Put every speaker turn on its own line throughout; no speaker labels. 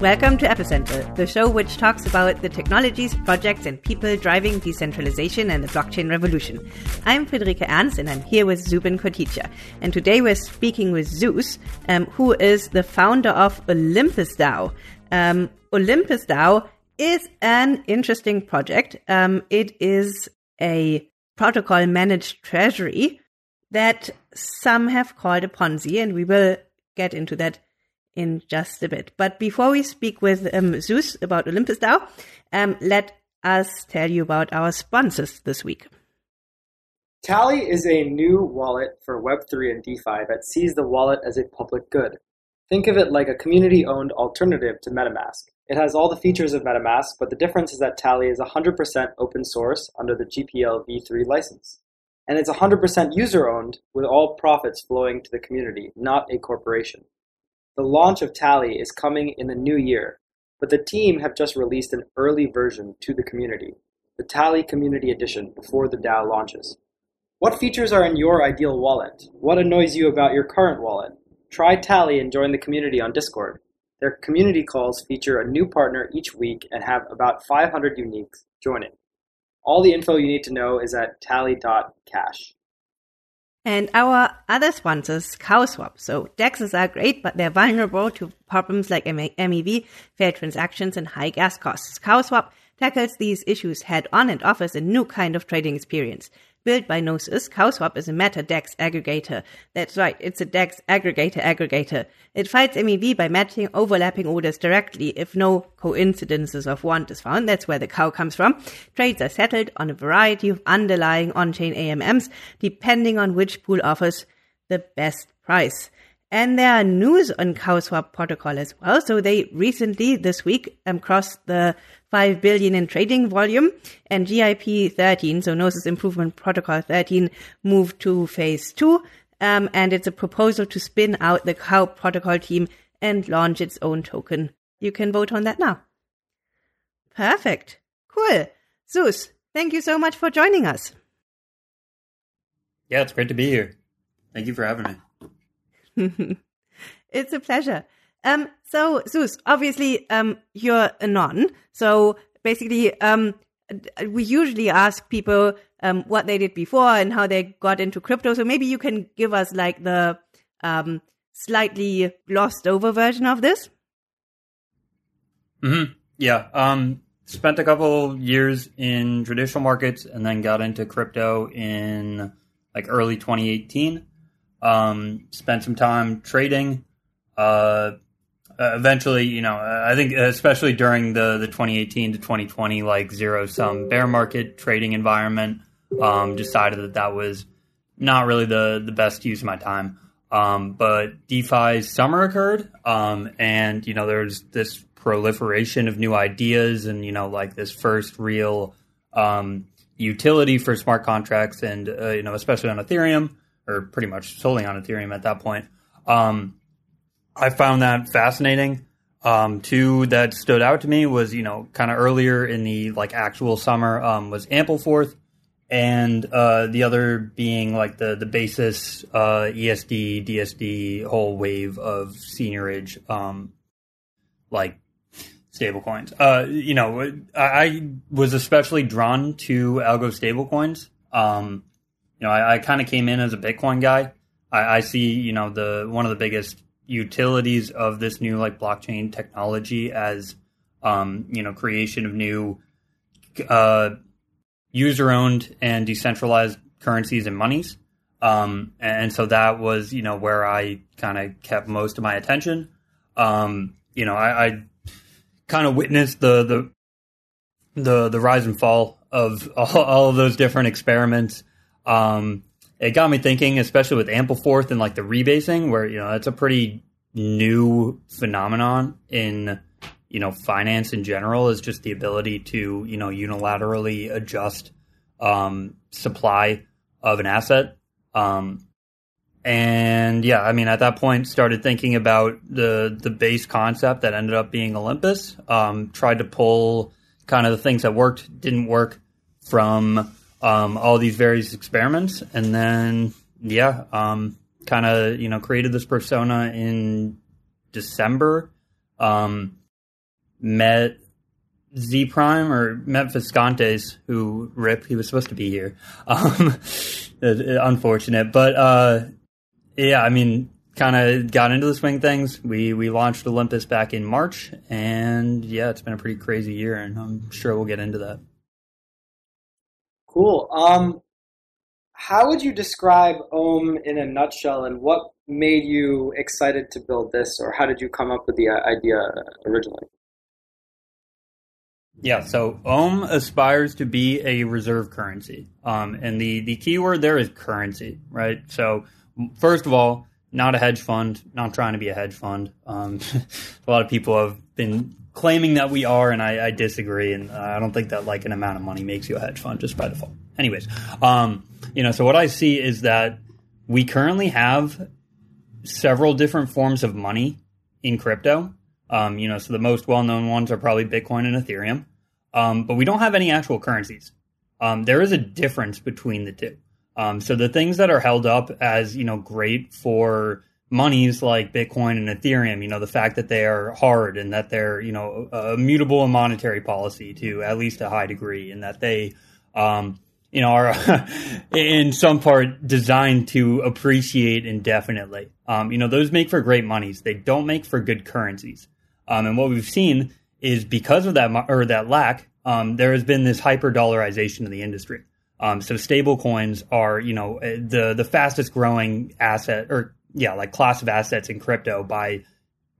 Welcome to Epicenter, the show which talks about the technologies, projects, and people driving decentralization and the blockchain revolution. I'm Friederike Ernst, and I'm here with Zubin Koticha. And today we're speaking with Zeus, um, who is the founder of Olympus DAO. Um, Olympus DAO is an interesting project. Um, it is a protocol managed treasury that some have called a Ponzi, and we will get into that in just a bit. But before we speak with um, Zeus about Olympus DAO, um, let us tell you about our sponsors this week.
Tally is a new wallet for Web3 and DeFi that sees the wallet as a public good. Think of it like a community owned alternative to MetaMask. It has all the features of MetaMask, but the difference is that Tally is 100% open source under the GPL v3 license. And it's 100% user owned, with all profits flowing to the community, not a corporation. The launch of Tally is coming in the new year, but the team have just released an early version to the community, the Tally Community Edition, before the DAO launches. What features are in your ideal wallet? What annoys you about your current wallet? Try Tally and join the community on Discord. Their community calls feature a new partner each week and have about 500 uniques joining. All the info you need to know is at tally.cash.
And our other sponsors, CowSwap. So DEXs are great, but they're vulnerable to problems like MEV, failed transactions, and high gas costs. CowSwap tackles these issues head on and offers a new kind of trading experience. Built by Gnosis, CowSwap is a meta DEX aggregator. That's right, it's a DEX aggregator aggregator. It fights MEV by matching overlapping orders directly if no coincidences of want is found. That's where the cow comes from. Trades are settled on a variety of underlying on-chain AMMs, depending on which pool offers the best price. And there are news on CowSwap protocol as well. So they recently, this week, um, crossed the 5 billion in trading volume and GIP 13, so Gnosis Improvement Protocol 13, moved to phase two. Um, and it's a proposal to spin out the Cow protocol team and launch its own token. You can vote on that now. Perfect. Cool. Zeus, thank you so much for joining us.
Yeah, it's great to be here. Thank you for having me.
it's a pleasure. Um, so Zeus, obviously, um, you're a non. So basically, um, we usually ask people um, what they did before and how they got into crypto. So maybe you can give us like the um, slightly glossed over version of this.
Hmm. Yeah. Um. Spent a couple years in traditional markets and then got into crypto in like early 2018. Um, spent some time trading. Uh, eventually, you know, I think especially during the the 2018 to 2020 like zero sum bear market trading environment, um, decided that that was not really the the best use of my time. Um, but DeFi's summer occurred, um, and you know there's this proliferation of new ideas, and you know like this first real um, utility for smart contracts, and uh, you know especially on Ethereum or pretty much solely on Ethereum at that point. Um, I found that fascinating. Um, two that stood out to me was, you know, kind of earlier in the like actual summer um, was Ampleforth, and uh, the other being like the the basis uh, ESD DSD whole wave of seigniorage, um, like stablecoins. Uh, you know, I, I, was especially drawn to algo stablecoins. Um, you know, I, I kind of came in as a Bitcoin guy. I, I, see, you know, the one of the biggest utilities of this new like blockchain technology as, um, you know, creation of new uh, user-owned and decentralized currencies and monies. Um, and so that was, you know, where I kind of kept most of my attention. Um, you know, I, I kind of witnessed the the the the rise and fall of all, all of those different experiments um, it got me thinking, especially with Ampleforth and like the rebasing, where you know that's a pretty new phenomenon in you know finance in general is just the ability to you know unilaterally adjust um, supply of an asset. Um, and yeah, I mean, at that point, started thinking about the the base concept that ended up being Olympus. Um, tried to pull kind of the things that worked, didn't work from um, all these various experiments, and then yeah, um, kind of you know created this persona in December. Um, met Z Prime or met Viscontes, who rip he was supposed to be here. Um, unfortunate, but uh, yeah, I mean, kind of got into the swing things. We we launched Olympus back in March, and yeah, it's been a pretty crazy year, and I'm sure we'll get into that.
Cool. Um, how would you describe Ohm in a nutshell, and what made you excited to build this, or how did you come up with the uh, idea originally?
Yeah, so Ohm aspires to be a reserve currency. Um, and the, the key word there is currency, right? So, first of all, not a hedge fund, not trying to be a hedge fund. Um, a lot of people have been claiming that we are, and I, I, disagree. And I don't think that like an amount of money makes you a hedge fund just by default. Anyways, um, you know, so what I see is that we currently have several different forms of money in crypto. Um, you know, so the most well-known ones are probably Bitcoin and Ethereum, um, but we don't have any actual currencies. Um, there is a difference between the two. Um, so the things that are held up as you know great for monies like Bitcoin and Ethereum, you know, the fact that they are hard and that they're you know immutable in monetary policy to at least a high degree, and that they um, you know, are in some part designed to appreciate indefinitely. Um, you know, those make for great monies. They don't make for good currencies. Um, and what we've seen is because of that or that lack, um, there has been this hyper dollarization of the industry. Um, so stable coins are, you know, eh, the the fastest growing asset or yeah, like class of assets in crypto by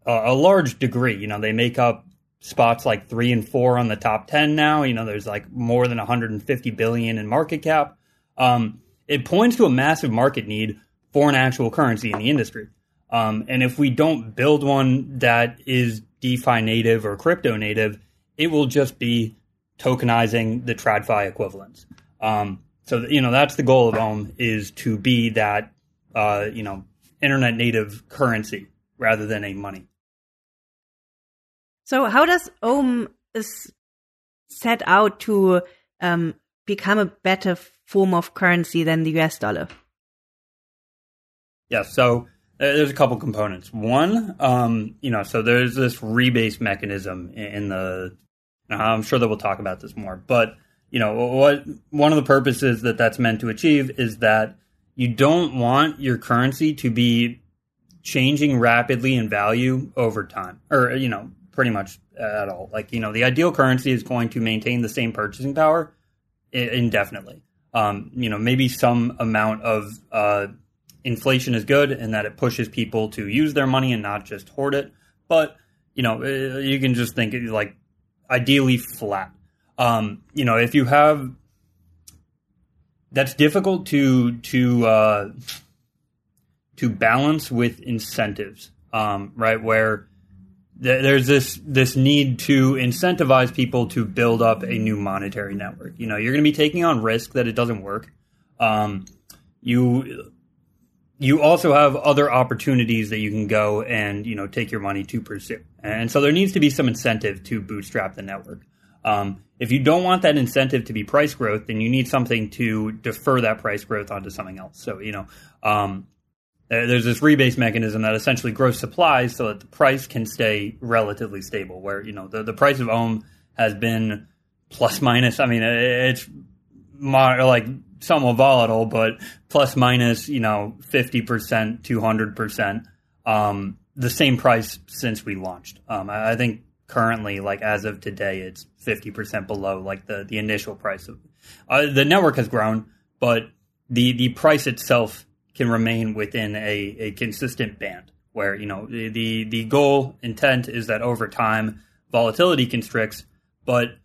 a, large degree. You know, they make up spots like three and four on the top 10 now. You know, there's like more than 150 billion in market cap. Um, it points to a massive market need for an actual currency in the industry. Um, and if we don't build one that is DeFi native or crypto native, it will just be tokenizing the TradFi equivalents. Um, so, you know, that's the goal of Ohm is to be that, uh, you know, internet native currency rather than a money.
So how does Ohm is set out to um, become a better form of currency than the US dollar?
Yeah, so uh, there's a couple components. One, um, you know, so there's this rebase mechanism in the. I'm sure that we'll talk about this more, but you know what? One of the purposes that that's meant to achieve is that you don't want your currency to be changing rapidly in value over time, or you know, pretty much at all. Like, you know, the ideal currency is going to maintain the same purchasing power indefinitely. Um, you know, maybe some amount of uh, inflation is good and that it pushes people to use their money and not just hoard it. But, you know, uh, you can just think like ideally flat. Um, you know, if you have that's difficult to to uh, to balance with incentives, um, right? Where there's this this need to incentivize people to build up a new monetary network. You know, you're going to be taking on risk that it doesn't work. Um, you you also have other opportunities that you can go and you know take your money to pursue, and so there needs to be some incentive to bootstrap the network. Um, if you don't want that incentive to be price growth, then you need something to defer that price growth onto something else. So you know, um, there's this rebase mechanism that essentially grows supplies so that the price can stay relatively stable. Where you know the, the price of Ohm has been plus minus. I mean, it's like somewhat volatile, but plus minus you know fifty percent, two hundred percent, um, the same price since we launched. Um, I, I think currently, like as of today, it's fifty percent below like the the initial price of uh, the network has grown, but the the price itself can remain within a, a consistent band where you know the, the, goal intent is that over time volatility constricts but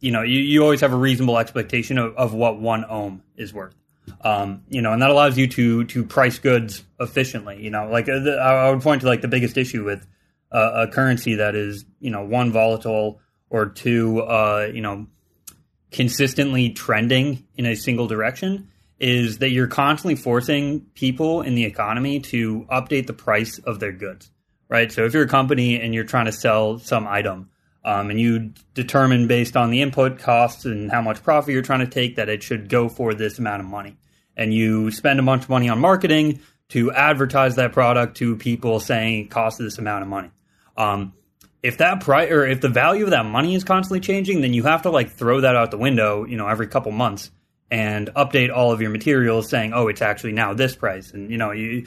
you know you, you always have a reasonable expectation of, of what one ohm is worth. Um, you know and that allows you to to price goods efficiently you know like uh, the, i would point to like the biggest issue with uh, a currency that is you know one volatile or two uh, you know consistently trending in a single direction is that you're constantly forcing people in the economy to update the price of their goods, right? So if you're a company and you're trying to sell some item, um, and you determine based on the input costs and how much profit you're trying to take that it should go for this amount of money, and you spend a bunch of money on marketing to advertise that product to people saying it costs this amount of money. Um, if that price or if the value of that money is constantly changing, then you have to like throw that out the window, you know, every couple months and update all of your materials saying, oh, it's actually now this price. And, you know, you,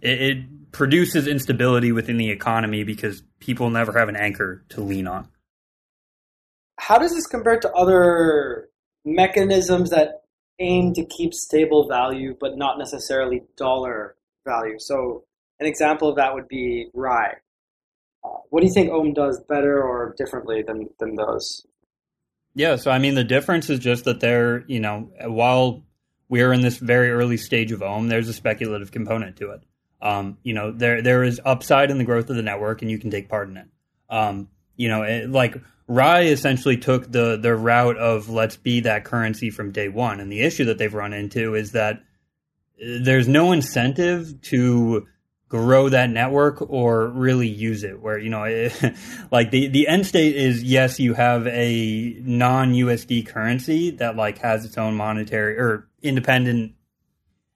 it, it produces instability within the economy because people never have an anchor to lean on.
How does this compare to other mechanisms that aim to keep stable value but not necessarily dollar value? So, an example of that would be RAI. What do you think Ohm does better or differently than, than those?
Yeah, so I mean, the difference is just that they're, you know, while we're in this very early stage of Ohm, there's a speculative component to it. Um, you know, there there is upside in the growth of the network, and you can take part in it. Um, you know, it, like RAI essentially took the the route of let's be that currency from day one, and the issue that they've run into is that uh, there's no incentive to grow that network or really use it where you know like the the end state is yes you have a non USD currency that like has its own monetary or independent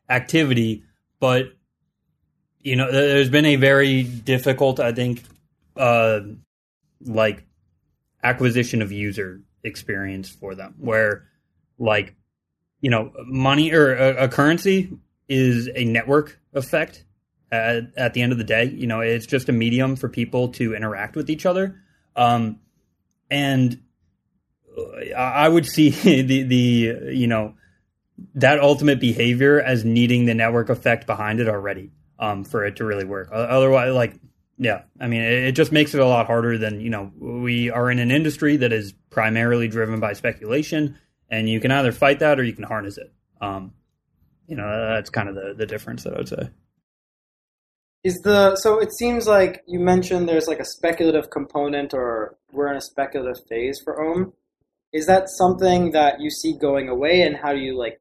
activity but you know there's been a very difficult i think uh like acquisition of user experience for them where like you know money or a, a currency is a network effect at, at, the end of the day. You know, it's just a medium for people to interact with each other. Um, and I would see the, the, you know, that ultimate behavior as needing the network effect behind it already um, for it to really work. Otherwise, like, yeah, I mean, it, it just makes it a lot harder than, you know, we are in an industry that is primarily driven by speculation, and you can either fight that or you can harness it. Um, you know, that's kind of the, the difference that I would say.
Is the so it seems like you mentioned there's like a speculative component or we're in a speculative phase for Ohm. Is that something that you see going away and how do you like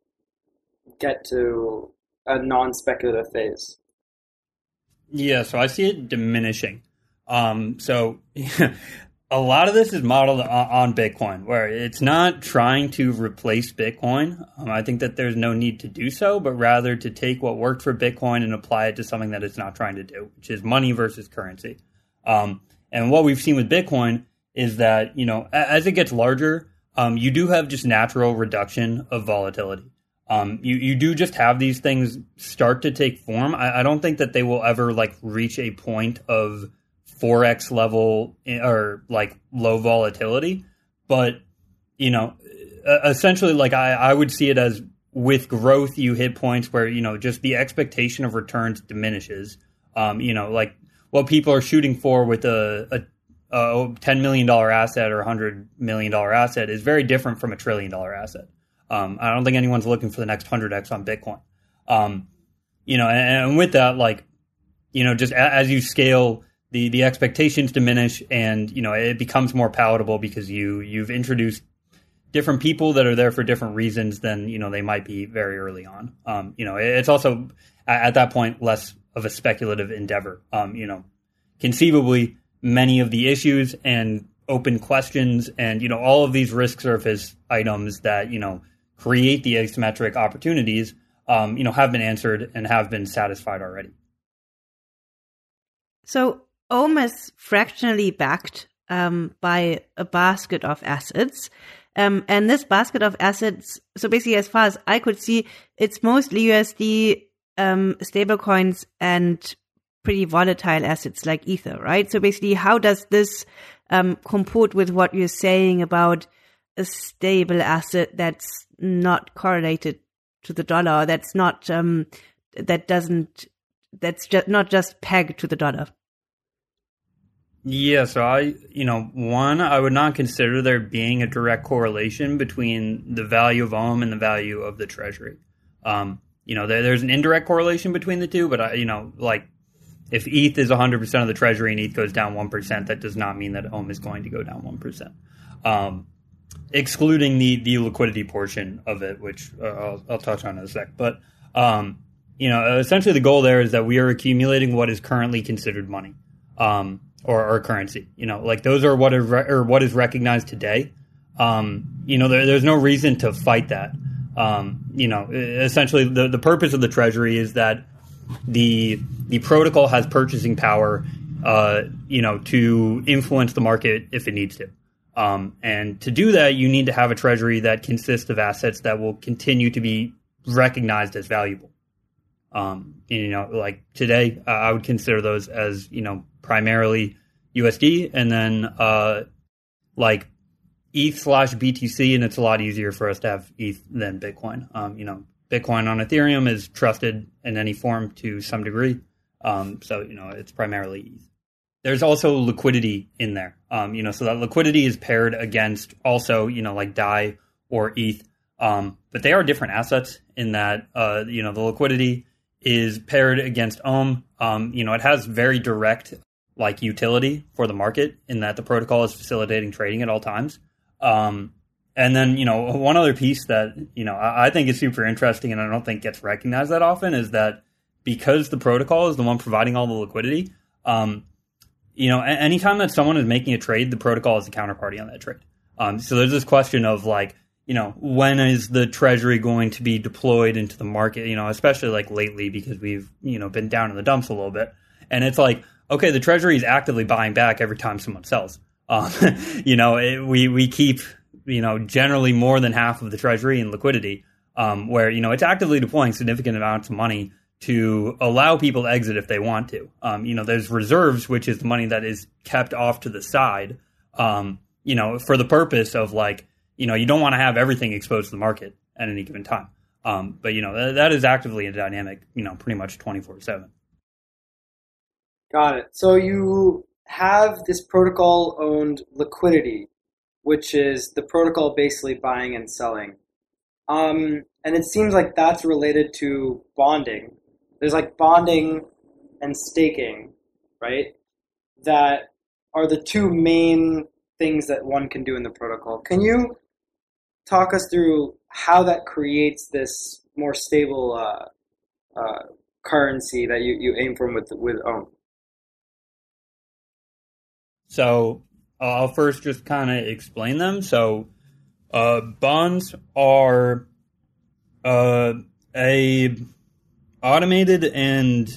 get to a non-speculative phase?
Yeah, so I see it diminishing. Um, so a lot of this is modeled on, Bitcoin, where it's not trying to replace Bitcoin. Um, I think that there's no need to do so, but rather to take what worked for Bitcoin and apply it to something that it's not trying to do, which is money versus currency. Um, and what we've seen with Bitcoin is that you know as it gets larger, um, you do have just natural reduction of volatility. Um, you you do just have these things start to take form. I, I don't think that they will ever like reach a point of forex level eh, or like low volatility, but you know, essentially, like I, I would see it as with growth, you hit points where you know just the expectation of returns diminishes. Um, you know, like what people are shooting for with a, a, a ten million dollar asset or a hundred million dollar asset is very different from a trillion dollar asset. Um, I don't think anyone's looking for the next hundred x on Bitcoin. Um, you know, and, and, with that, like, you know, just as you scale the the expectations diminish and you know it becomes more palatable because you you've introduced different people that are there for different reasons than you know they might be very early on. Um, you know it's also at that point less of a speculative endeavor. Um, you know conceivably many of the issues and open questions and you know all of these risk surface items that you know create the asymmetric opportunities um, you know have been answered and have been satisfied already.
So Is fractionally backed um, by a basket of assets. Um, and this basket of assets, so basically, as far as I could see, it's mostly USD um, stablecoins and pretty volatile assets like Ether, right? So basically, how does this um, comport with what you're saying about a stable asset that's not correlated to the dollar, that's not, um, that doesn't, that's just not just pegged to the dollar?
Yeah, so I, you know, one, I would not consider there being a direct correlation between the value of Ohm and the value of the treasury. Um, you know, there, there's an indirect correlation between the two, but I, you know, like if ETH is 100% of the treasury and ETH goes down 1%, that does not mean that Ohm is going to go down 1%. Um, excluding the, the liquidity portion of it, which uh, I'll, I'll, touch on in a sec. But, um, you know, essentially the goal there is that we are accumulating what is currently considered money. Um, or, or currency. You know, like those are what are re- or what is recognized today. Um, you know, there, there's no reason to fight that. Um, you know, essentially the, the purpose of the treasury is that the the protocol has purchasing power uh, you know, to influence the market if it needs to. Um, and to do that, you need to have a treasury that consists of assets that will continue to be recognized as valuable. Um, you know, like today, uh, I would consider those as you know primarily USD, and then uh, like ETH slash BTC, and it's a lot easier for us to have ETH than Bitcoin. Um, you know, Bitcoin on Ethereum is trusted in any form to some degree, um, so you know it's primarily ETH. There's also liquidity in there, um, you know, so that liquidity is paired against also you know like DAI or ETH, um, but they are different assets in that uh, you know the liquidity is paired against Ohm. Um, you know, it has very direct like utility for the market in that the protocol is facilitating trading at all times. Um, and then, you know, one other piece that, you know, I, I, think is super interesting and I don't think gets recognized that often is that because the protocol is the one providing all the liquidity, um, you know, anytime that someone is making a trade, the protocol is the counterparty on that trade. Um, so there's this question of like, you know, when is the treasury going to be deployed into the market? You know, especially like lately because we've you know been down in the dumps a little bit, and it's like okay, the treasury is actively buying back every time someone sells. Um, you know, it, we we keep you know generally more than half of the treasury in liquidity, um, where you know it's actively deploying significant amounts of money to allow people to exit if they want to. Um, you know, there's reserves, which is the money that is kept off to the side. Um, you know, for the purpose of like you know, you don't want to have everything exposed to the market at any given time. Um, but you know, that, is actively a dynamic, you know, pretty much 24 seven.
Got it. So you have this protocol owned liquidity, which is the protocol basically buying and selling. Um, and it seems like that's related to bonding. There's like bonding and staking, right? That are the two main things that one can do in the protocol. Can you talk us through how that creates this more stable uh, uh, currency that you, you aim for with with Ohm?
So I'll first just kind of explain them. So uh, bonds are uh, a automated and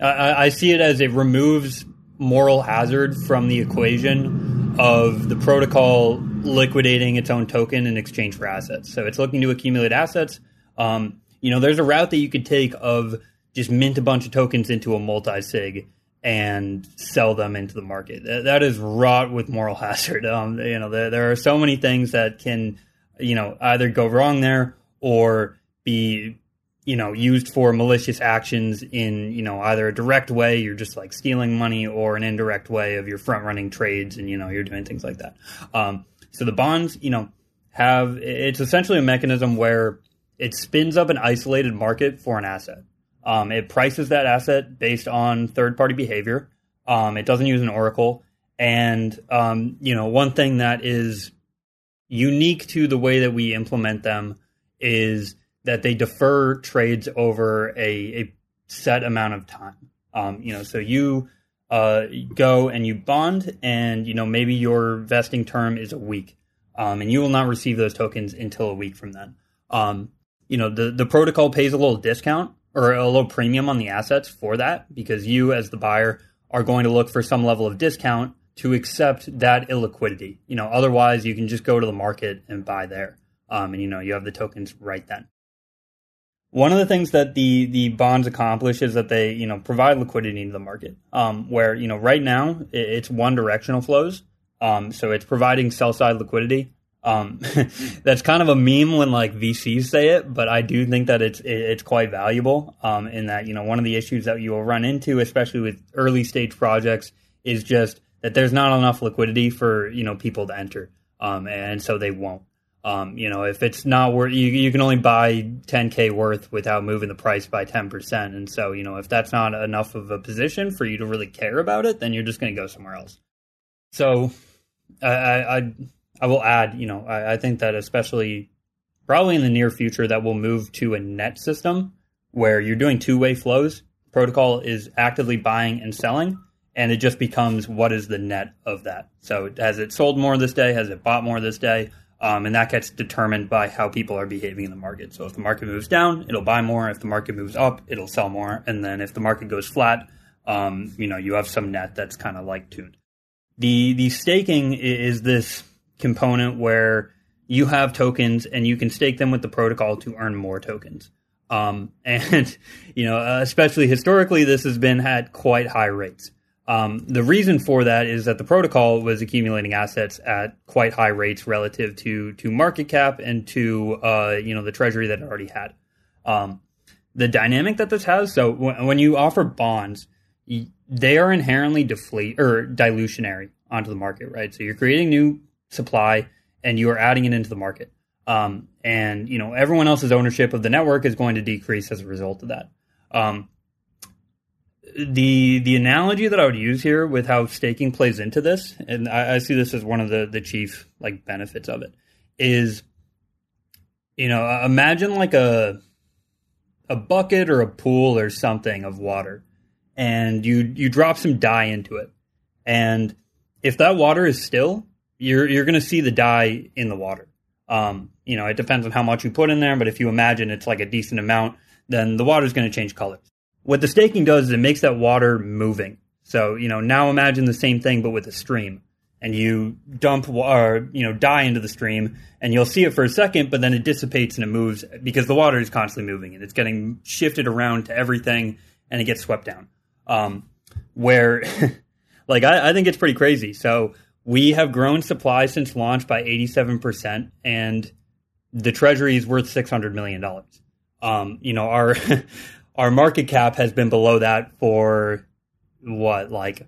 I, I see it as it removes moral hazard from the equation of the protocol liquidating its own token in exchange for assets. So it's looking to accumulate assets. Um, you know, there's a route that you could take of just mint a bunch of tokens into a multi sig and sell them into the market. That, that is wrought with moral hazard. Um, you know, there, there are so many things that can, you know, either go wrong there or be you know used for malicious actions in you know either a direct way you're just like stealing money or an indirect way of your front running trades and you know you're doing things like that um, so the bonds you know have it's essentially a mechanism where it spins up an isolated market for an asset um, it prices that asset based on third party behavior um, it doesn't use an oracle and um, you know one thing that is unique to the way that we implement them is that they defer trades over a, a set amount of time. Um, you know, so you uh, go and you bond, and you know maybe your vesting term is a week, um, and you will not receive those tokens until a week from then. Um, you know, the the protocol pays a little discount or a low premium on the assets for that because you, as the buyer, are going to look for some level of discount to accept that illiquidity. You know, otherwise you can just go to the market and buy there, um, and you know you have the tokens right then. One of the things that the the bonds accomplish is that they you know provide liquidity into the market. Um, where you know right now it's one directional flows. Um, so it's providing sell side liquidity. Um, that's kind of a meme when like VCs say it, but I do think that it's it's quite valuable. Um, in that you know one of the issues that you will run into, especially with early stage projects, is just that there's not enough liquidity for you know people to enter, um, and so they won't. Um, you know, if it's not worth, you, you can only buy 10k worth without moving the price by 10%. And so, you know, if that's not enough of a position for you to really care about it, then you're just going to go somewhere else. So, I, I, I will add, you know, I, I think that especially probably in the near future that will move to a net system where you're doing two way flows. Protocol is actively buying and selling, and it just becomes what is the net of that. So, has it sold more this day? Has it bought more this day? Um, and that gets determined by how people are behaving in the market. So if the market moves down, it'll buy more. If the market moves up, it'll sell more. And then if the market goes flat, um, you know, you have some net that's kind of like tuned. The the staking is this component where you have tokens and you can stake them with the protocol to earn more tokens. Um, and you know, especially historically, this has been at quite high rates. Um, the reason for that is that the protocol was accumulating assets at quite high rates relative to to market cap and to uh, you know the treasury that it already had. Um, the dynamic that this has, so w- when you offer bonds, they are inherently deflate or dilutionary onto the market, right? So you're creating new supply and you are adding it into the market. Um, and you know everyone else's ownership of the network is going to decrease as a result of that. Um, the the analogy that I would use here with how staking plays into this, and I, I, see this as one of the the chief like benefits of it, is you know imagine like a a bucket or a pool or something of water, and you you drop some dye into it, and if that water is still, you're you're going to see the dye in the water. Um, you know, it depends on how much you put in there, but if you imagine it's like a decent amount, then the water is going to change colors. What the staking does is it makes that water moving. So, you know, now imagine the same thing but with a stream. And you dump or you know dye into the stream, and you'll see it for a second, but then it dissipates and it moves because the water is constantly moving and it's getting shifted around to everything, and it gets swept down. Um, where, like, I, I think it's pretty crazy. So we have grown supply since launch by 87%, and the treasury is worth $600 million. Um, you know, our our market cap has been below that for what, like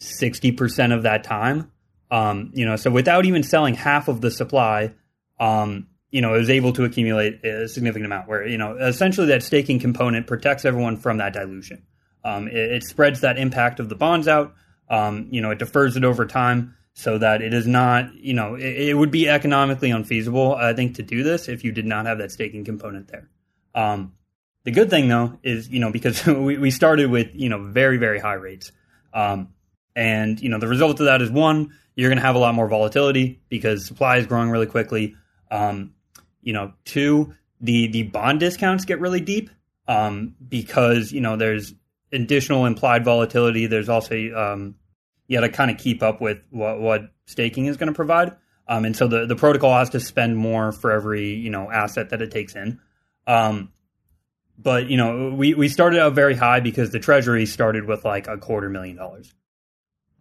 60% of that time. Um, you know, so without even selling half of the supply, um, you know, it was able to accumulate a significant amount where, you know, essentially that staking component protects everyone from that dilution. Um, it, it, spreads that impact of the bonds out. Um, you know, it defers it over time so that it is not, you know, it, it, would be economically unfeasible, I think, to do this if you did not have that staking component there. Um, the good thing though is, you know, because we, we started with, you know, very, very high rates. Um, and, you know, the result of that is one, you're going to have a lot more volatility because supply is growing really quickly. Um, you know, two, the, the bond discounts get really deep, um, because, you know, there's additional implied volatility. There's also, um, you got to kind of keep up with what, what staking is going to provide. Um, and so the, the protocol has to spend more for every, you know, asset that it takes in. Um, but you know, we we started out very high because the treasury started with like a quarter million dollars,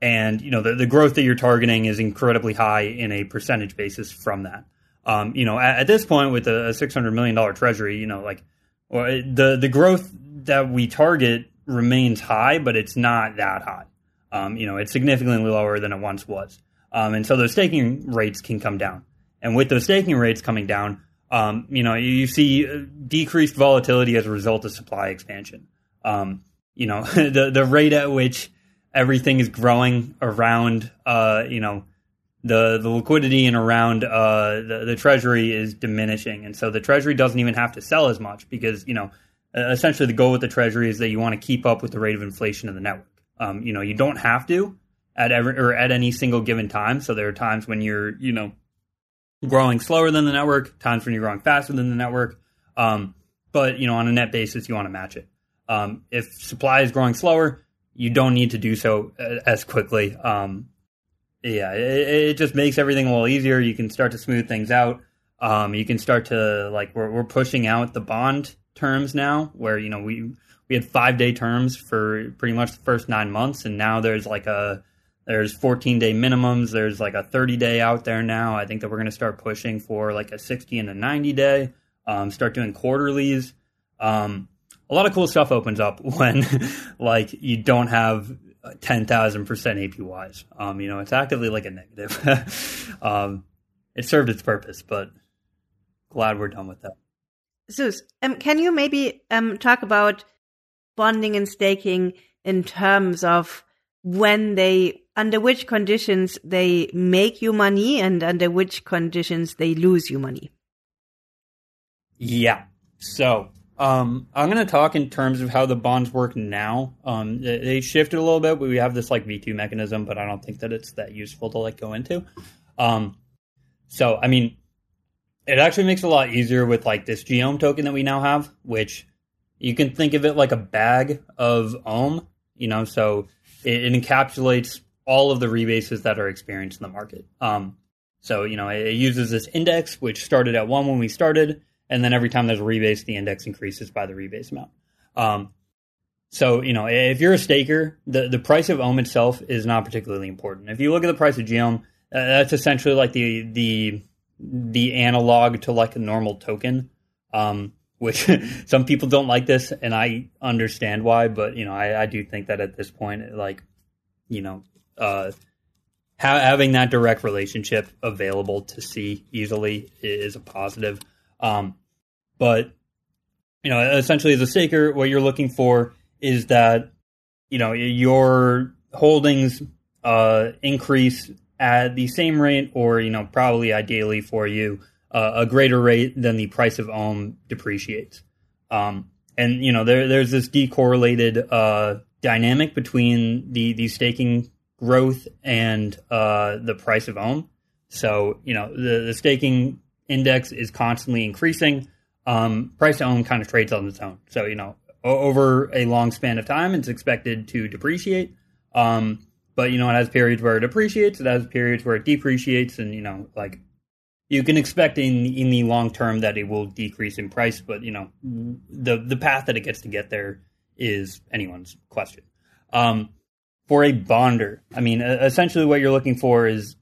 and you know the the growth that you're targeting is incredibly high in a percentage basis from that. Um, you know, at, at, this point with a, a six hundred million dollar treasury, you know, like the the growth that we target remains high, but it's not that high. Um, you know, it's significantly lower than it once was, um, and so those staking rates can come down. And with those staking rates coming down, um, you know, you see decreased volatility as a result of supply expansion. Um, you know, the the rate at which everything is growing around, uh, you know, the the liquidity and around uh, the the treasury is diminishing, and so the treasury doesn't even have to sell as much because you know, essentially the goal with the treasury is that you want to keep up with the rate of inflation of the network. Um, you know, you don't have to at every or at any single given time. So there are times when you're, you know, growing slower than the network, times when you're growing faster than the network. Um, but you know, on a net basis, you want to match it. Um, if supply is growing slower, you don't need to do so uh, as quickly. Um, yeah, it, it, just makes everything a little easier. You can start to smooth things out. Um, you can start to like we're, we're pushing out the bond terms now, where you know we we had five day terms for pretty much the first nine months, and now there's like a there's 14 day minimums. There's like a 30 day out there now. I think that we're going to start pushing for like a 60 and a 90 day. Um, start doing quarterlies. Um, a lot of cool stuff opens up when like you don't have 10,000% APYs. Um, you know, it's actively like a negative. um, it served its purpose, but glad we're done with that.
Zeus, um, can you maybe um, talk about bonding and staking in terms of when they under which conditions they make you money and under which conditions they lose you money.
Yeah. So um, I'm going to talk in terms of how the bonds work now. Um, they shifted a little bit. We have this like V2 mechanism, but I don't think that it's that useful to like go into. Um, so, I mean, it actually makes it a lot easier with like this gOHM token that we now have, which you can think of it like a bag of Ohm You know, so it, it encapsulates all of the rebases that are experienced in the market. Um, so you know, it, it uses this index which started at one when we started, and then every time there's a rebase, the index increases by the rebase amount. Um, so you know, if you're a staker, the the price of ohm itself is not particularly important. If you look at the price of gOHM, uh, that's essentially like the the the analog to like a normal token. Um, which some people don't like this, and I understand why. But you know, I, I do think that at this point, like, you know, uh, ha- having that direct relationship available to see easily is a positive. Um, but you know, essentially, as a staker, what you're looking for is that you know your holdings uh, increase at the same rate, or you know, probably ideally for you uh, a greater rate than the price of ohm depreciates. Um, and you know, there, there's this decorrelated uh, dynamic between the the staking growth and uh, the price of ohm. So you know, the, the staking index is constantly increasing. Um, price of ohm kind of trades on its own. So you know, over a long span of time, it's expected to depreciate. Um, but you know, it has periods where it appreciates. It has periods where it depreciates, and you know, like you can expect in in the long term that it will decrease in price, but you know the the path that it gets to get there is anyone's question. Um, for a bonder, I mean, essentially what you're looking for is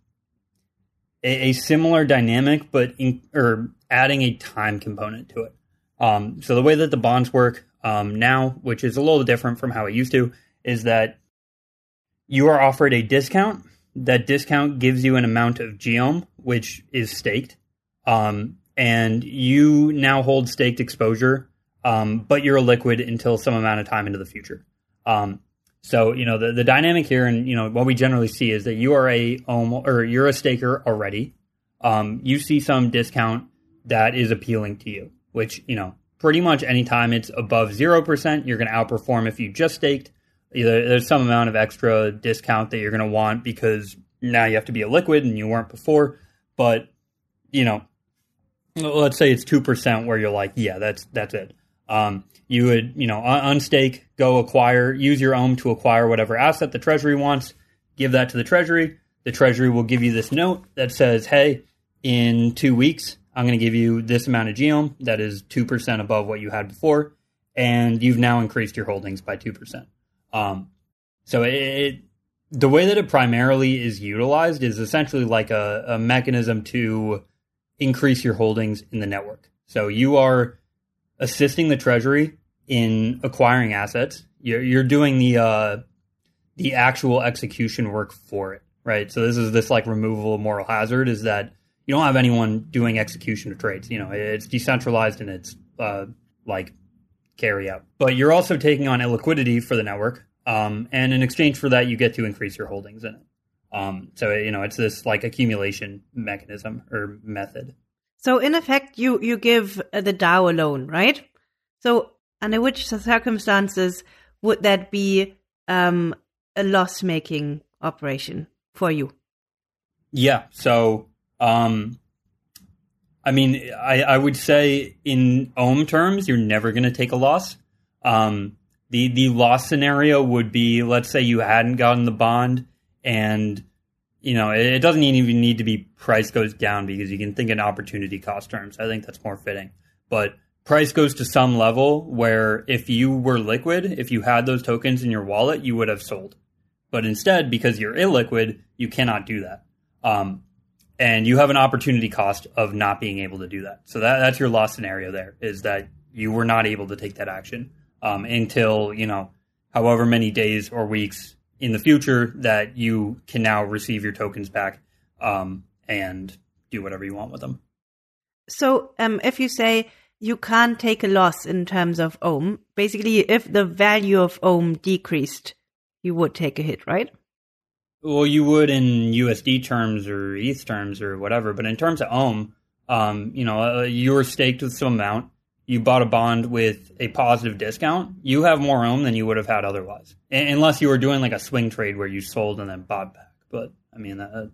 a, a similar dynamic, but in, or adding a time component to it. Um, so the way that the bonds work um, now, which is a little different from how it used to, is that you are offered a discount that discount gives you an amount of gOHM, which is staked. Um, and you now hold staked exposure, um, but you're a liquid until some amount of time into the future. Um, so you know the, the dynamic here, and you know what we generally see is that you are a ohm or you're a staker already. Um, you see some discount that is appealing to you, which you know pretty much anytime it's above zero percent, you're going to outperform if you just staked either there's some amount of extra discount that you're going to want because now you have to be a liquid and you weren't before. But you know, let's say it's two percent where you're like, yeah, that's that's it. Um, you would you know unstake, go acquire, use your ohm to acquire whatever asset the treasury wants. Give that to the treasury. The treasury will give you this note that says, hey, in two weeks, I'm going to give you this amount of gOHM that is two percent above what you had before, and you've now increased your holdings by two percent. Um, so it, the way that it primarily is utilized is essentially like a, a mechanism to increase your holdings in the network. So you are assisting the treasury in acquiring assets. You're, you're doing the uh, the actual execution work for it, right? So this is this like removal of moral hazard is that you don't have anyone doing execution of trades. You know, it's decentralized and it's uh, like carry out. But you're also taking on illiquidity for the network, um, and in exchange for that, you get to increase your holdings in it. Um, so you know, it's this like accumulation mechanism or method.
So in effect, you you give the DAO a loan, right? So under which circumstances would that be um, a loss making operation for you?
Yeah. So um, I mean, I, I would say in ohm terms, you're never going to take a loss. Um, the the loss scenario would be, let's say you hadn't gotten the bond, and you know it, it doesn't even need to be price goes down because you can think in opportunity cost terms. I think that's more fitting. But price goes to some level where if you were liquid, if you had those tokens in your wallet, you would have sold. But instead, because you're illiquid, you cannot do that. Um, and you have an opportunity cost of not being able to do that. So that, that's your loss scenario. There is that you were not able to take that action um, until you know, however many days or weeks in the future that you can now receive your tokens back um, and do whatever you want with them.
So, um, if you say you can't take a loss in terms of ohm, basically, if the value of ohm decreased, you would take a hit, right?
Well, you would in USD terms or ETH terms or whatever, but in terms of ohm, um, you know, uh, you were staked with some amount. You bought a bond with a positive discount. You have more ohm than you would have had otherwise, unless you were doing like a swing trade where you sold and then bought back. But I mean, that,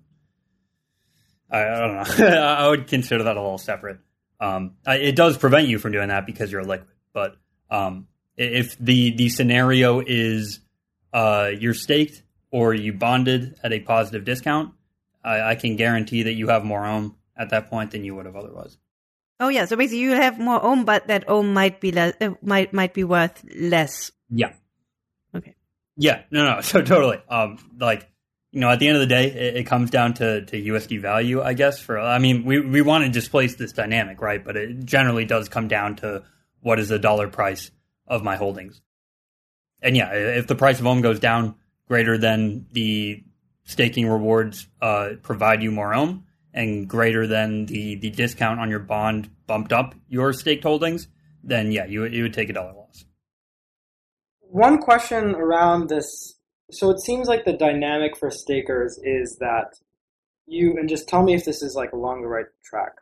I, I, don't know. I would consider that a little separate. Um, it does prevent you from doing that because you're liquid. But um, if the the scenario is uh, you're staked or you bonded at a positive discount, I, I can guarantee that you have more ohm at that point than you would have otherwise.
Oh yeah, so basically you have more ohm, but that ohm might be less, uh, might might be worth less.
Yeah.
Okay.
Yeah. No. No. So totally. Um. Like you know, at the end of the day, it, it, comes down to, to USD value, I guess. For I mean, we we want to displace this dynamic, right? But it generally does come down to what is the dollar price of my holdings. And yeah, if the price of ohm goes down greater than the staking rewards uh, provide you more ohm, and greater than the the discount on your bond bumped up your staked holdings, then yeah, you you would take a dollar loss.
One question around this so it seems like the dynamic for stakers is that you and just tell me if this is like along the right track.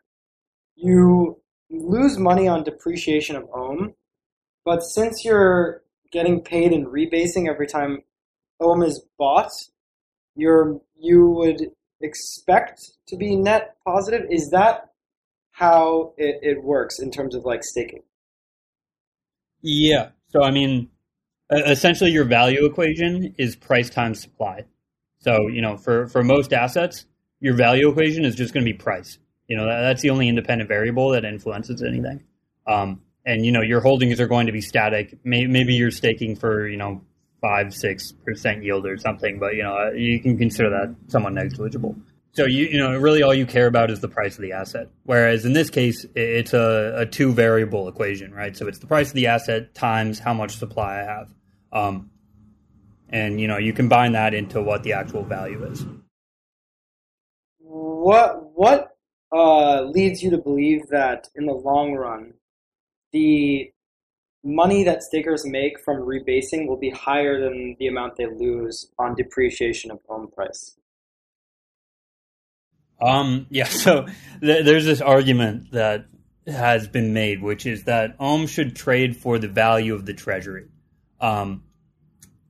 You lose money on depreciation of ohm, but since you're getting paid and rebasing every time ohm is bought, you're you would expect to be net positive. Is that how it, it works in terms of like staking?
Yeah. So I mean, essentially your value equation is price times supply. So, you know, for, for most assets, your value equation is just going to be price. You know, that, that's the only independent variable that influences anything. Um, and, you know, your holdings are going to be static. Maybe you're staking for, you know, five, six percent yield or something, but, you know, you can consider that somewhat negligible. So you you know really all you care about is the price of the asset. Whereas in this case, it's a, a two variable equation, right? So it's the price of the asset times how much supply I have, um, and you know you combine that into what the actual value is.
What what uh, leads you to believe that in the long run, the money that stakers make from rebasing will be higher than the amount they lose on depreciation of ohm price?
Um, yeah, so th- there's this argument that has been made, which is that Ohm should trade for the value of the treasury. Um,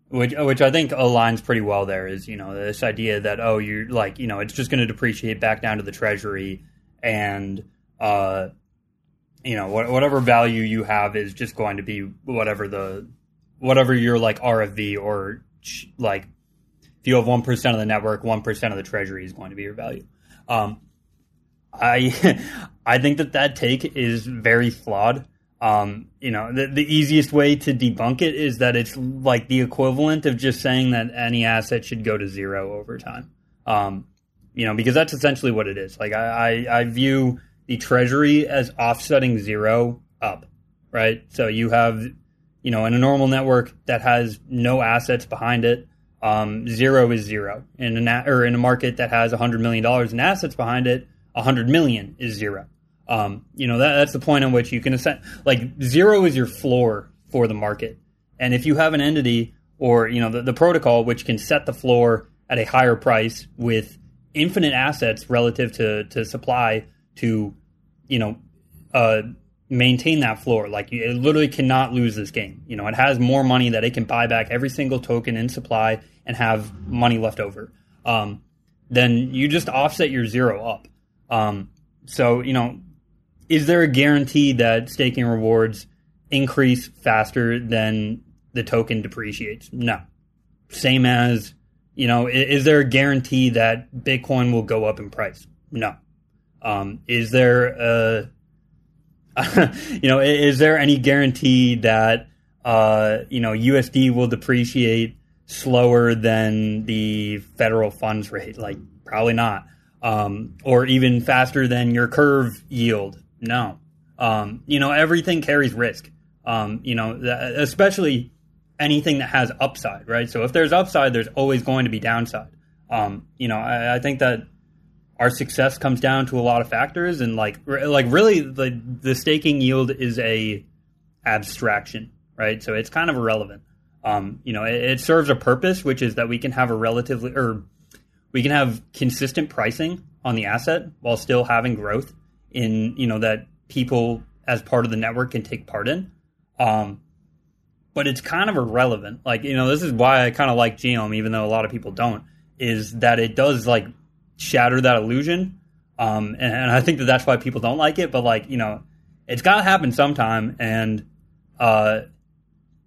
which, which I think aligns pretty well there is, you know, this idea that, oh, you're like, you know, it's just going to depreciate back down to the treasury and, uh, you know, whatever value you have is just going to be whatever the, whatever your like RFV or like, if you have 1% of the network, 1% of the treasury is going to be your value. Um, I I think that that take is very flawed. Um, you know, the, the easiest way to debunk it is that it's like the equivalent of just saying that any asset should go to zero over time. Um, you know, because that's essentially what it is. Like I, I, I view the treasury as offsetting zero up, right? So you have, you know, in a normal network that has no assets behind it, um, zero is zero. In a or in a market that has hundred million dollars in assets behind it, hundred million is zero. Um, you know that, that's the point on which you can ascend. Like zero is your floor for the market, and if you have an entity or you know the, the protocol which can set the floor at a higher price with infinite assets relative to to supply to you know uh, maintain that floor. Like it literally cannot lose this game. You know, it has more money that it can buy back every single token in supply and have money left over. Um, then you just offset your zero up. Um, so you know, is there a guarantee that staking rewards increase faster than the token depreciates? No. Same as you know, is, is there a guarantee that Bitcoin will go up in price? No. Um, is there a you know, is there any guarantee that uh, you know USD will depreciate slower than the federal funds rate? Like, probably not. Um, or even faster than your curve yield? No. Um, you know, everything carries risk. Um, you know, especially anything that has upside, right? So if there's upside, there's always going to be downside. Um, you know, I, I think that our success comes down to a lot of factors and like like really the the staking yield is a abstraction right? So it's kind of irrelevant. Um, you know it, it, serves a purpose which is that we can have a relatively or we can have consistent pricing on the asset while still having growth in you know that people as part of the network can take part in. Um, but it's kind of irrelevant. Like you know this is why i kind of like gOHM even though a lot of people don't is that it does like shatter that illusion. Um, and, and, I think that that's why people don't like it. But like you know, it's got to happen sometime. And uh,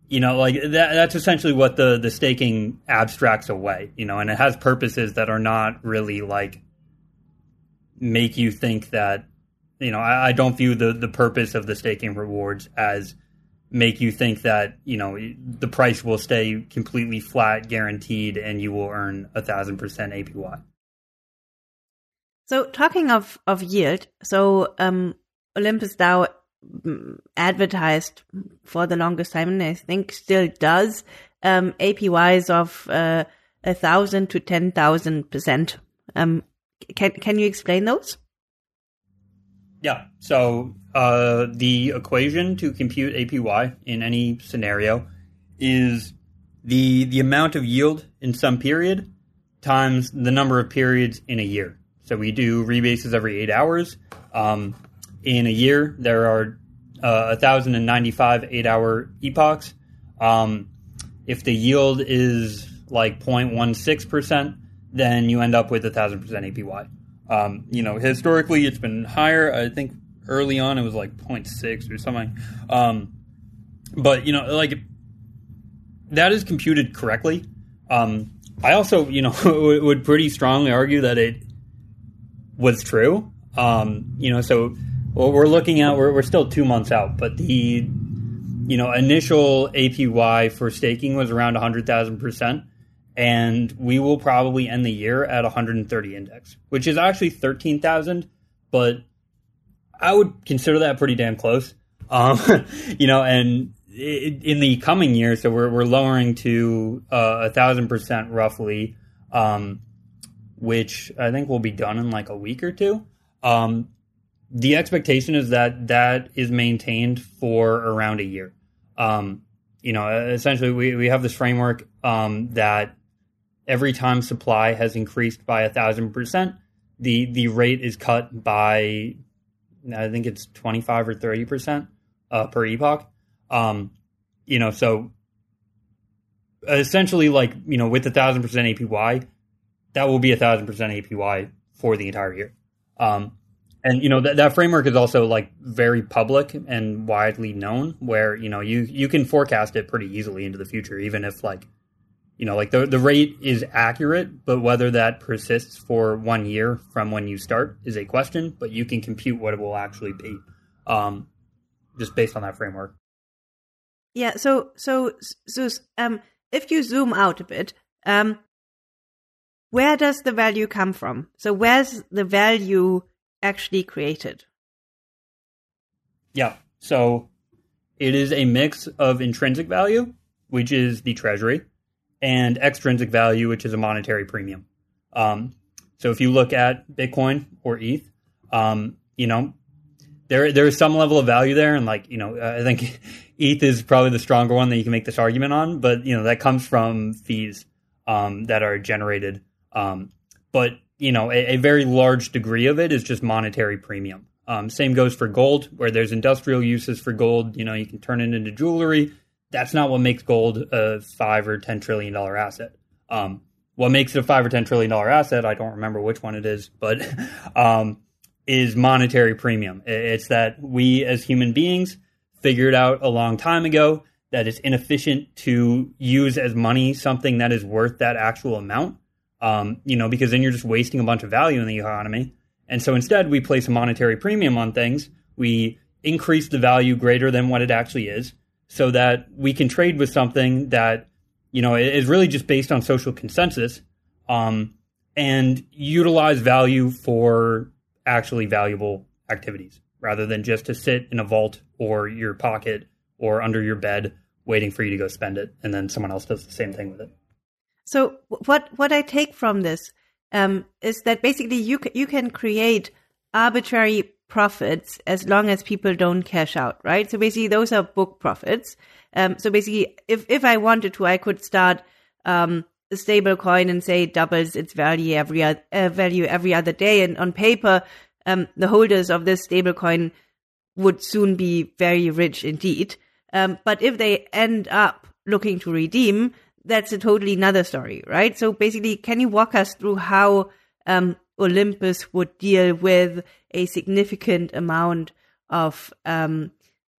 you know, like that, that's essentially what the the staking abstracts away, you know, and it has purposes that are not really like make you think that, you know, I, I don't view the the purpose of the staking rewards as make you think that you know the price will stay completely flat, guaranteed, and you will earn a thousand percent APY.
So talking of of yield, so um, Olympus DAO mm, advertised for the longest time, and I think still does um, APYs of uh, a thousand to ten thousand percent. Um, can can you explain those?
Yeah. So uh, the equation to compute APY in any scenario is the the amount of yield in some period times the number of periods in a year. So we do rebases every eight hours. Um, in a year, there are uh, 1,095 eight hour epochs. Um, if the yield is like 0.16%, then you end up with a 1,000% APY. Um, you know, historically, it's been higher. I think early on it was like 0.6 or something. Um, but, you know, like that is computed correctly. Um, I also, you know, would pretty strongly argue that it was true. Um, you know, so what we're looking at, we're, we're still two months out, but the you know initial APY for staking was around 100,000 percent, and we will probably end the year at 130 index, which is actually 13,000, but I would consider that pretty damn close. Um, you know, and in the coming year, so we're we're lowering to uh, a thousand percent roughly. Um, which I think will be done in like a week or two. Um, the expectation is that that is maintained for around a year. Um, you know, essentially, we, we have this framework um, that every time supply has increased by a thousand percent, the the rate is cut by I think it's twenty five or thirty percent uh, per epoch. Um, you know, so essentially, like you know, with a thousand percent APY, that will be a thousand percent APY for the entire year. Um, and you know that that framework is also like very public and widely known, where you know you you can forecast it pretty easily into the future, even if like you know like the the rate is accurate, but whether that persists for one year from when you start is a question. But you can compute what it will actually be, um, just based on that framework.
Yeah. So so so um, if you zoom out a bit, um, where does the value come from? So where's the value actually created?
Yeah. So it is a mix of intrinsic value, which is the treasury, and extrinsic value, which is a monetary premium. Um, so if you look at Bitcoin or ETH, um, you know, there there is some level of value there, and like you know, I think ETH is probably the stronger one that you can make this argument on. But you know, that comes from fees um, that are generated um, but you know, a, a, very large degree of it is just monetary premium. Um, same goes for gold, where there's industrial uses for gold. You know, you can turn it into jewelry. That's not what makes gold a five or ten trillion dollar asset. Um, what makes it a five or ten trillion dollar asset, I don't remember which one it is, but um, is monetary premium. It's that we as human beings figured out a long time ago that it's inefficient to use as money something that is worth that actual amount um, you know, because then you're just wasting a bunch of value in the economy. And so instead, we place a monetary premium on things. We increase the value greater than what it actually is so that we can trade with something that, you know, is really just based on social consensus um, and utilize value for actually valuable activities rather than just to sit in a vault or your pocket or under your bed waiting for you to go spend it and then someone else does the same thing with it.
So what what I take from this um, is that basically you you can create arbitrary profits as long as people don't cash out, right? So basically those are book profits. Um, so basically, if if I wanted to, I could start um, a stable coin and say it doubles its value every uh, value every other day, and on paper, um, the holders of this stable coin would soon be very rich indeed. Um, but if they end up looking to redeem, that's a totally another story, right? So basically, can you walk us through how um, Olympus would deal with a significant amount of um,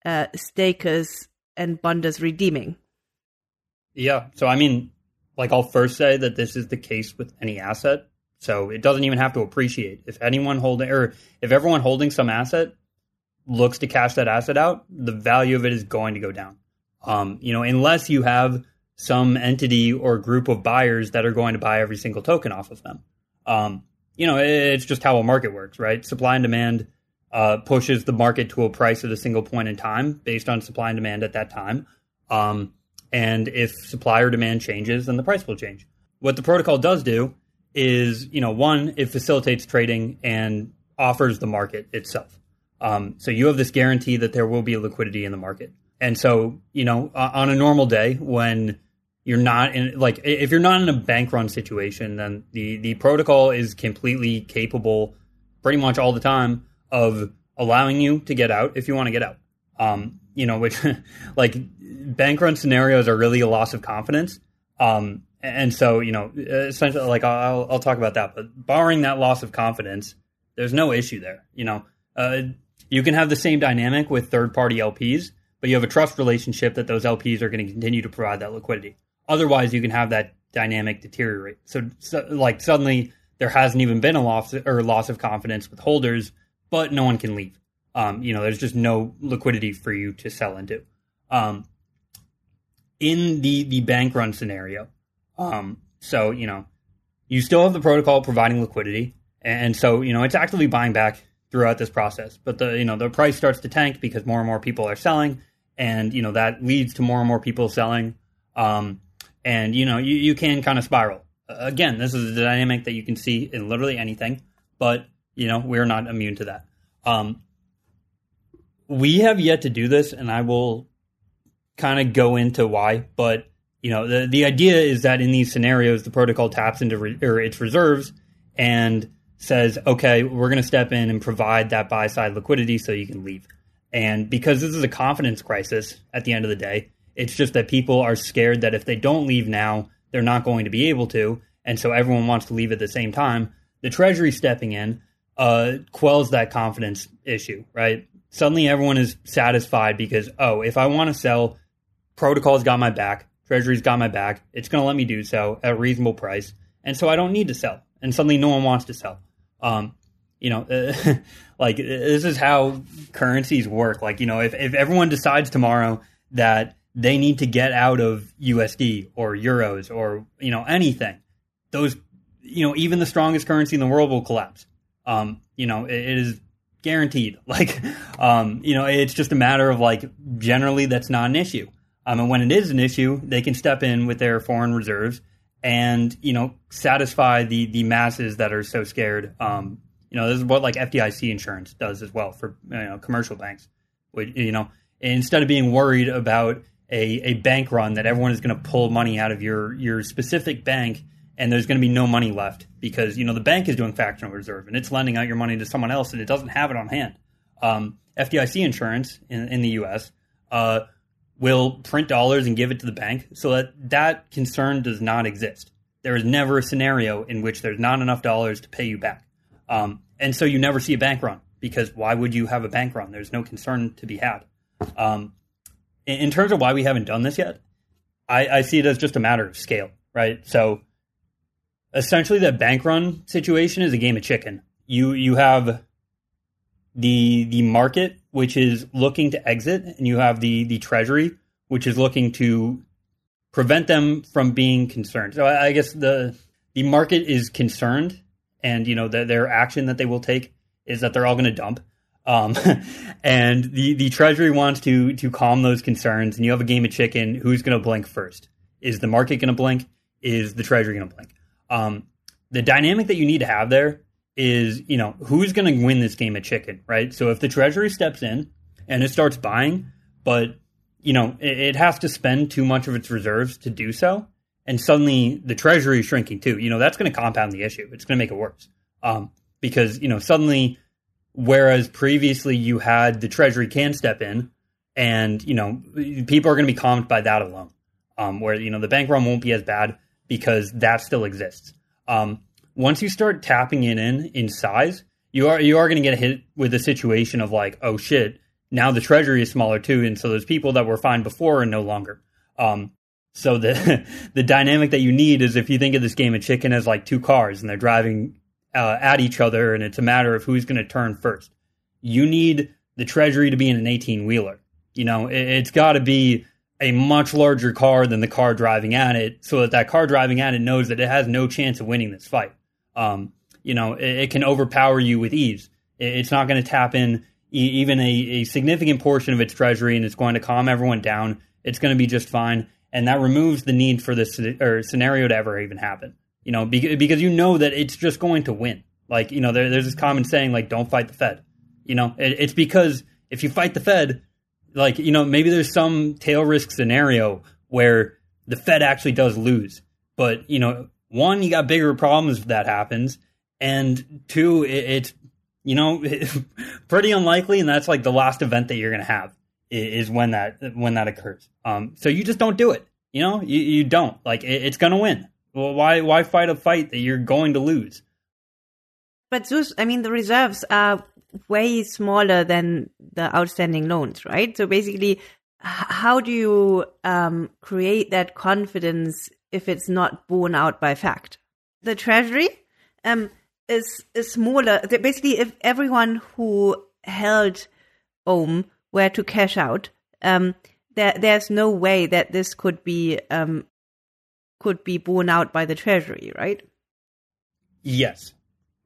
uh, stakers and bonders redeeming?
Yeah. So, I mean, like, I'll first say that this is the case with any asset. So it doesn't even have to appreciate. If anyone holding, or if everyone holding some asset looks to cash that asset out, the value of it is going to go down. Um, you know, unless you have some entity or group of buyers that are going to buy every single token off of them. Um, you know, it's just how a market works, right? Supply and demand uh, pushes the market to a price at a single point in time based on supply and demand at that time. Um, and if supply or demand changes, then the price will change. What the protocol does do is, you know, one, it facilitates trading and offers the market itself. Um, so you have this guarantee that there will be liquidity in the market. And so, you know, on a normal day when you're not in like if you're not in a bank run situation, then the the protocol is completely capable, pretty much all the time, of allowing you to get out if you want to get out. Um, you know, which like bank run scenarios are really a loss of confidence. Um, and so you know, essentially, like I'll I'll talk about that, but barring that loss of confidence, there's no issue there. You know, uh, you can have the same dynamic with third party LPs, but you have a trust relationship that those LPs are going to continue to provide that liquidity. Otherwise, you can have that dynamic deteriorate. So, so, like suddenly there hasn't even been a loss or loss of confidence with holders, but no one can leave. Um, you know, there's just no liquidity for you to sell into. Um, in the the bank run scenario, um, so you know, you still have the protocol providing liquidity, and so you know it's actively buying back throughout this process. But the you know the price starts to tank because more and more people are selling, and you know that leads to more and more people selling. Um, and you know you, you can kind of spiral. Again, this is a dynamic that you can see in literally anything, but you know we're not immune to that. Um, we have yet to do this, and I will kind of go into why. But you know the the idea is that in these scenarios, the protocol taps into re- or its reserves and says, okay, we're going to step in and provide that buy side liquidity so you can leave. And because this is a confidence crisis at the end of the day, it's just that people are scared that if they don't leave now, they're not going to be able to. And so everyone wants to leave at the same time. The Treasury stepping in uh, quells that confidence issue, right? Suddenly everyone is satisfied because, oh, if I want to sell, protocol's got my back, Treasury's got my back, it's going to let me do so at a reasonable price. And so I don't need to sell. And suddenly no one wants to sell. Um, you know, uh, like this is how currencies work. Like, you know, if, if everyone decides tomorrow that they need to get out of USD or euros or you know anything. Those you know even the strongest currency in the world will collapse. Um, you know it, it is guaranteed. Like um, you know it's just a matter of like generally that's not an issue. Um, and when it is an issue, they can step in with their foreign reserves and you know satisfy the the masses that are so scared. Um, you know this is what like FDIC insurance does as well for you know commercial banks. Which, you know instead of being worried about a, a bank run that everyone is going to pull money out of your your specific bank and there's going to be no money left because you know the bank is doing fractional reserve and it's lending out your money to someone else and it doesn't have it on hand. Um, FDIC insurance in, in the U.S. Uh, will print dollars and give it to the bank so that that concern does not exist. There is never a scenario in which there's not enough dollars to pay you back, um, and so you never see a bank run because why would you have a bank run? There's no concern to be had. Um, in terms of why we haven't done this yet, I, I see it as just a matter of scale, right? So essentially, the bank run situation is a game of chicken. You you have the the market which is looking to exit, and you have the the treasury which is looking to prevent them from being concerned. So I, I guess the the market is concerned, and you know the, their action that they will take is that they're all going to dump. Um, and the, the Treasury wants to to calm those concerns, and you have a game of chicken. Who's going to blink first? Is the market going to blink? Is the Treasury going to blink? Um, the dynamic that you need to have there is, you know, who's going to win this game of chicken, right? So if the Treasury steps in and it starts buying, but you know it, it has to spend too much of its reserves to do so, and suddenly the Treasury is shrinking too, you know, that's going to compound the issue. It's going to make it worse um, because you know suddenly Whereas previously you had the Treasury can step in, and you know people are going to be calmed by that alone. Um, where you know the bank run won't be as bad because that still exists. Um, once you start tapping it in in size, you are you are going to get hit with a situation of like, oh shit, now the treasury is smaller too, and so those people that were fine before are no longer. Um, So the the dynamic that you need is if you think of this game of chicken as like two cars and they're driving uh, at each other, and it's a matter of who's going to turn first. You need the treasury to be in an 18 wheeler. You know, it, it's got to be a much larger car than the car driving at it, so that that car driving at it knows that it has no chance of winning this fight. Um, you know, it, it, can overpower you with ease. It, it's not going to tap in e- even a, a significant portion of its treasury, and it's going to calm everyone down. It's going to be just fine, and that removes the need for this or scenario to ever even happen. You know, because, you know that it's just going to win. Like, you know, there, there's this common saying like, "Don't fight the Fed." You know, it, it's because if you fight the Fed, like you know maybe there's some tail risk scenario where the Fed actually does lose, but you know one you got bigger problems if that happens, and two it, it's you know pretty unlikely, and that's like the last event that you're gonna have is when that when that occurs. Um, so you just don't do it. You know, you, you don't like it, it's gonna win. Well, why why fight a fight that you're going to lose?
But Zeus, I mean, the reserves are way smaller than the outstanding loans, right? So basically, how do you um, create that confidence if it's not borne out by fact? The treasury um, is is smaller. Basically, if everyone who held Ohm were to cash out, um, there there's no way that this could be um, could be borne out by the treasury, right?
Yes.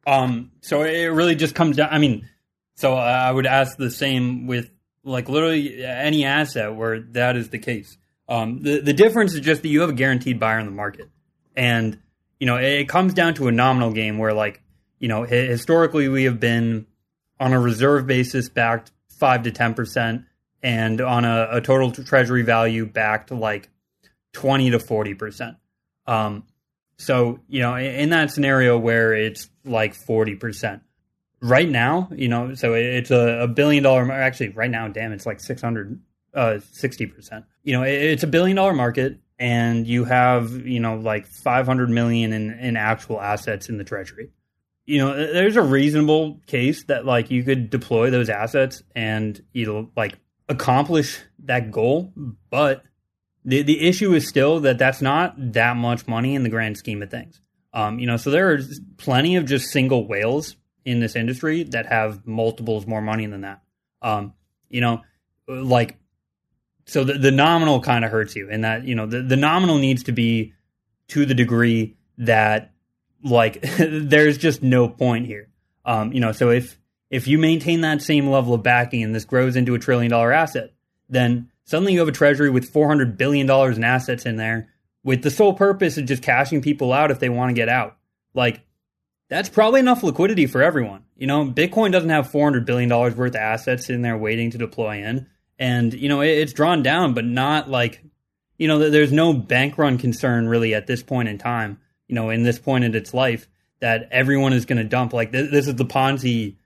Um. So it really just comes down. I mean, so I would ask the same with like literally any asset where that is the case. Um, the the difference is just that you have a guaranteed buyer in the market, and you know it, comes down to a nominal game where like you know historically we have been on a reserve basis backed five to ten percent, and on a, a, total treasury value backed like twenty to forty percent. Um, so you know in that scenario where it's like forty percent right now, you know, so it's a, a billion dollar. Actually, right now, damn, it's like six hundred, uh, sixty percent. You know, it's a billion dollar market, and you have you know like five hundred million in in actual assets in the treasury. You know, there's a reasonable case that like you could deploy those assets and you know like accomplish that goal, but the the issue is still that that's not that much money in the grand scheme of things. Um, you know, so there are plenty of just single whales in this industry that have multiples more money than that. Um, you know, like so the, the nominal kind of hurts you in that you know the, the nominal needs to be to the degree that like there's just no point here. Um, you know, so if if you maintain that same level of backing and this grows into a trillion dollar asset, then suddenly you have a treasury with 400 billion dollars in assets in there with the sole purpose of just cashing people out if they want to get out. Like that's probably enough liquidity for everyone. You know, Bitcoin doesn't have $400 billion worth of assets in there waiting to deploy in. And, you know, it, it's drawn down, but not like, you know, there's no bank run concern really at this point in time, you know, in this point in its life that everyone is going to dump. Like, this, this is the Ponzi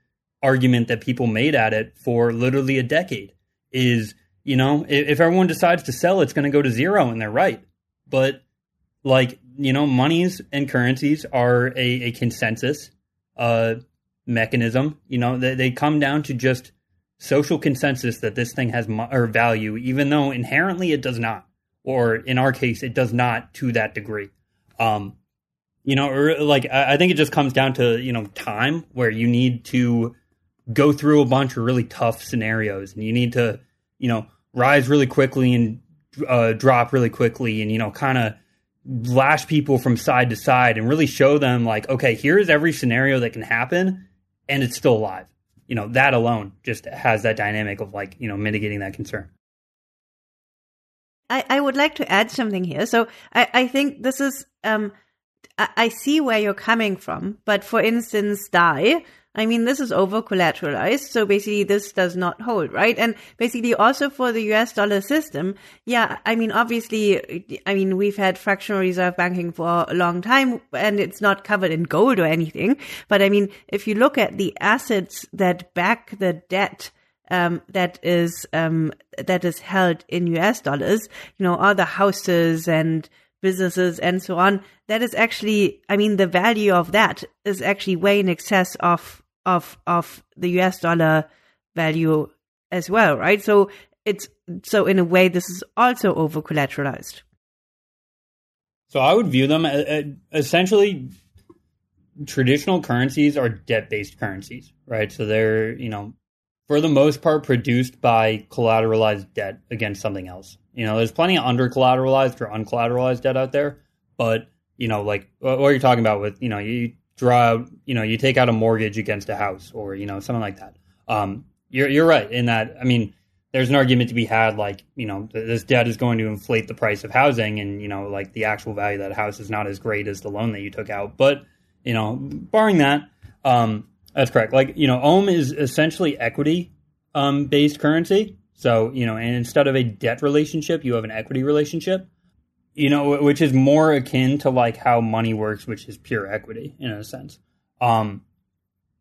argument that people made at it for literally a decade is, you know, if, if everyone decides to sell, it's going to go to zero, and they're right. But, like, you know, monies and currencies are a, a consensus uh, mechanism. You know, they, they come down to just social consensus that this thing has mo- or value, even though inherently it does not, or in our case, it does not to that degree. Um, you know, or like I, I think it just comes down to you know time where you need to go through a bunch of really tough scenarios, and you need to you know rise really quickly and uh, drop really quickly, and you know kind of lash people from side to side and really show them like, okay, here's every scenario that can happen and it's still alive. You know, that alone just has that dynamic of like, you know, mitigating that concern.
I, I would like to add something here. So I, I think this is um I, I see where you're coming from, but for instance, DAI I mean, this is over collateralized. So basically this does not hold, right? And basically also for the US dollar system, yeah, I mean, obviously, I mean, we've had fractional reserve banking for a long time and it's not covered in gold or anything. But I mean, if you look at the assets that back the debt, um, that is um, that is held in US dollars, you know, all the houses and businesses and so on, that is actually, I mean, the value of that is actually way in excess of of of the US dollar value as well, right? So it's so in a way this is also over collateralized.
So I would view them uh, uh, essentially traditional currencies are debt based currencies, right? So they're, you know, for the most part produced by collateralized debt against something else. You know, there's plenty of under collateralized or uncollateralized debt out there, but, you know, like what you're talking about with, you know, you draw out, you know, you take out a mortgage against a house or, you know, something like that. Um, you're, you're right in that. I mean, there's an argument to be had like you know this debt is going to inflate the price of housing and you know like the actual value of that house is not as great as the loan that you took out but you know barring that um, that's correct like you know ohm is essentially equity um, based currency so you know and instead of a debt relationship you have an equity relationship you know which is more akin to like how money works which is pure equity in a sense um,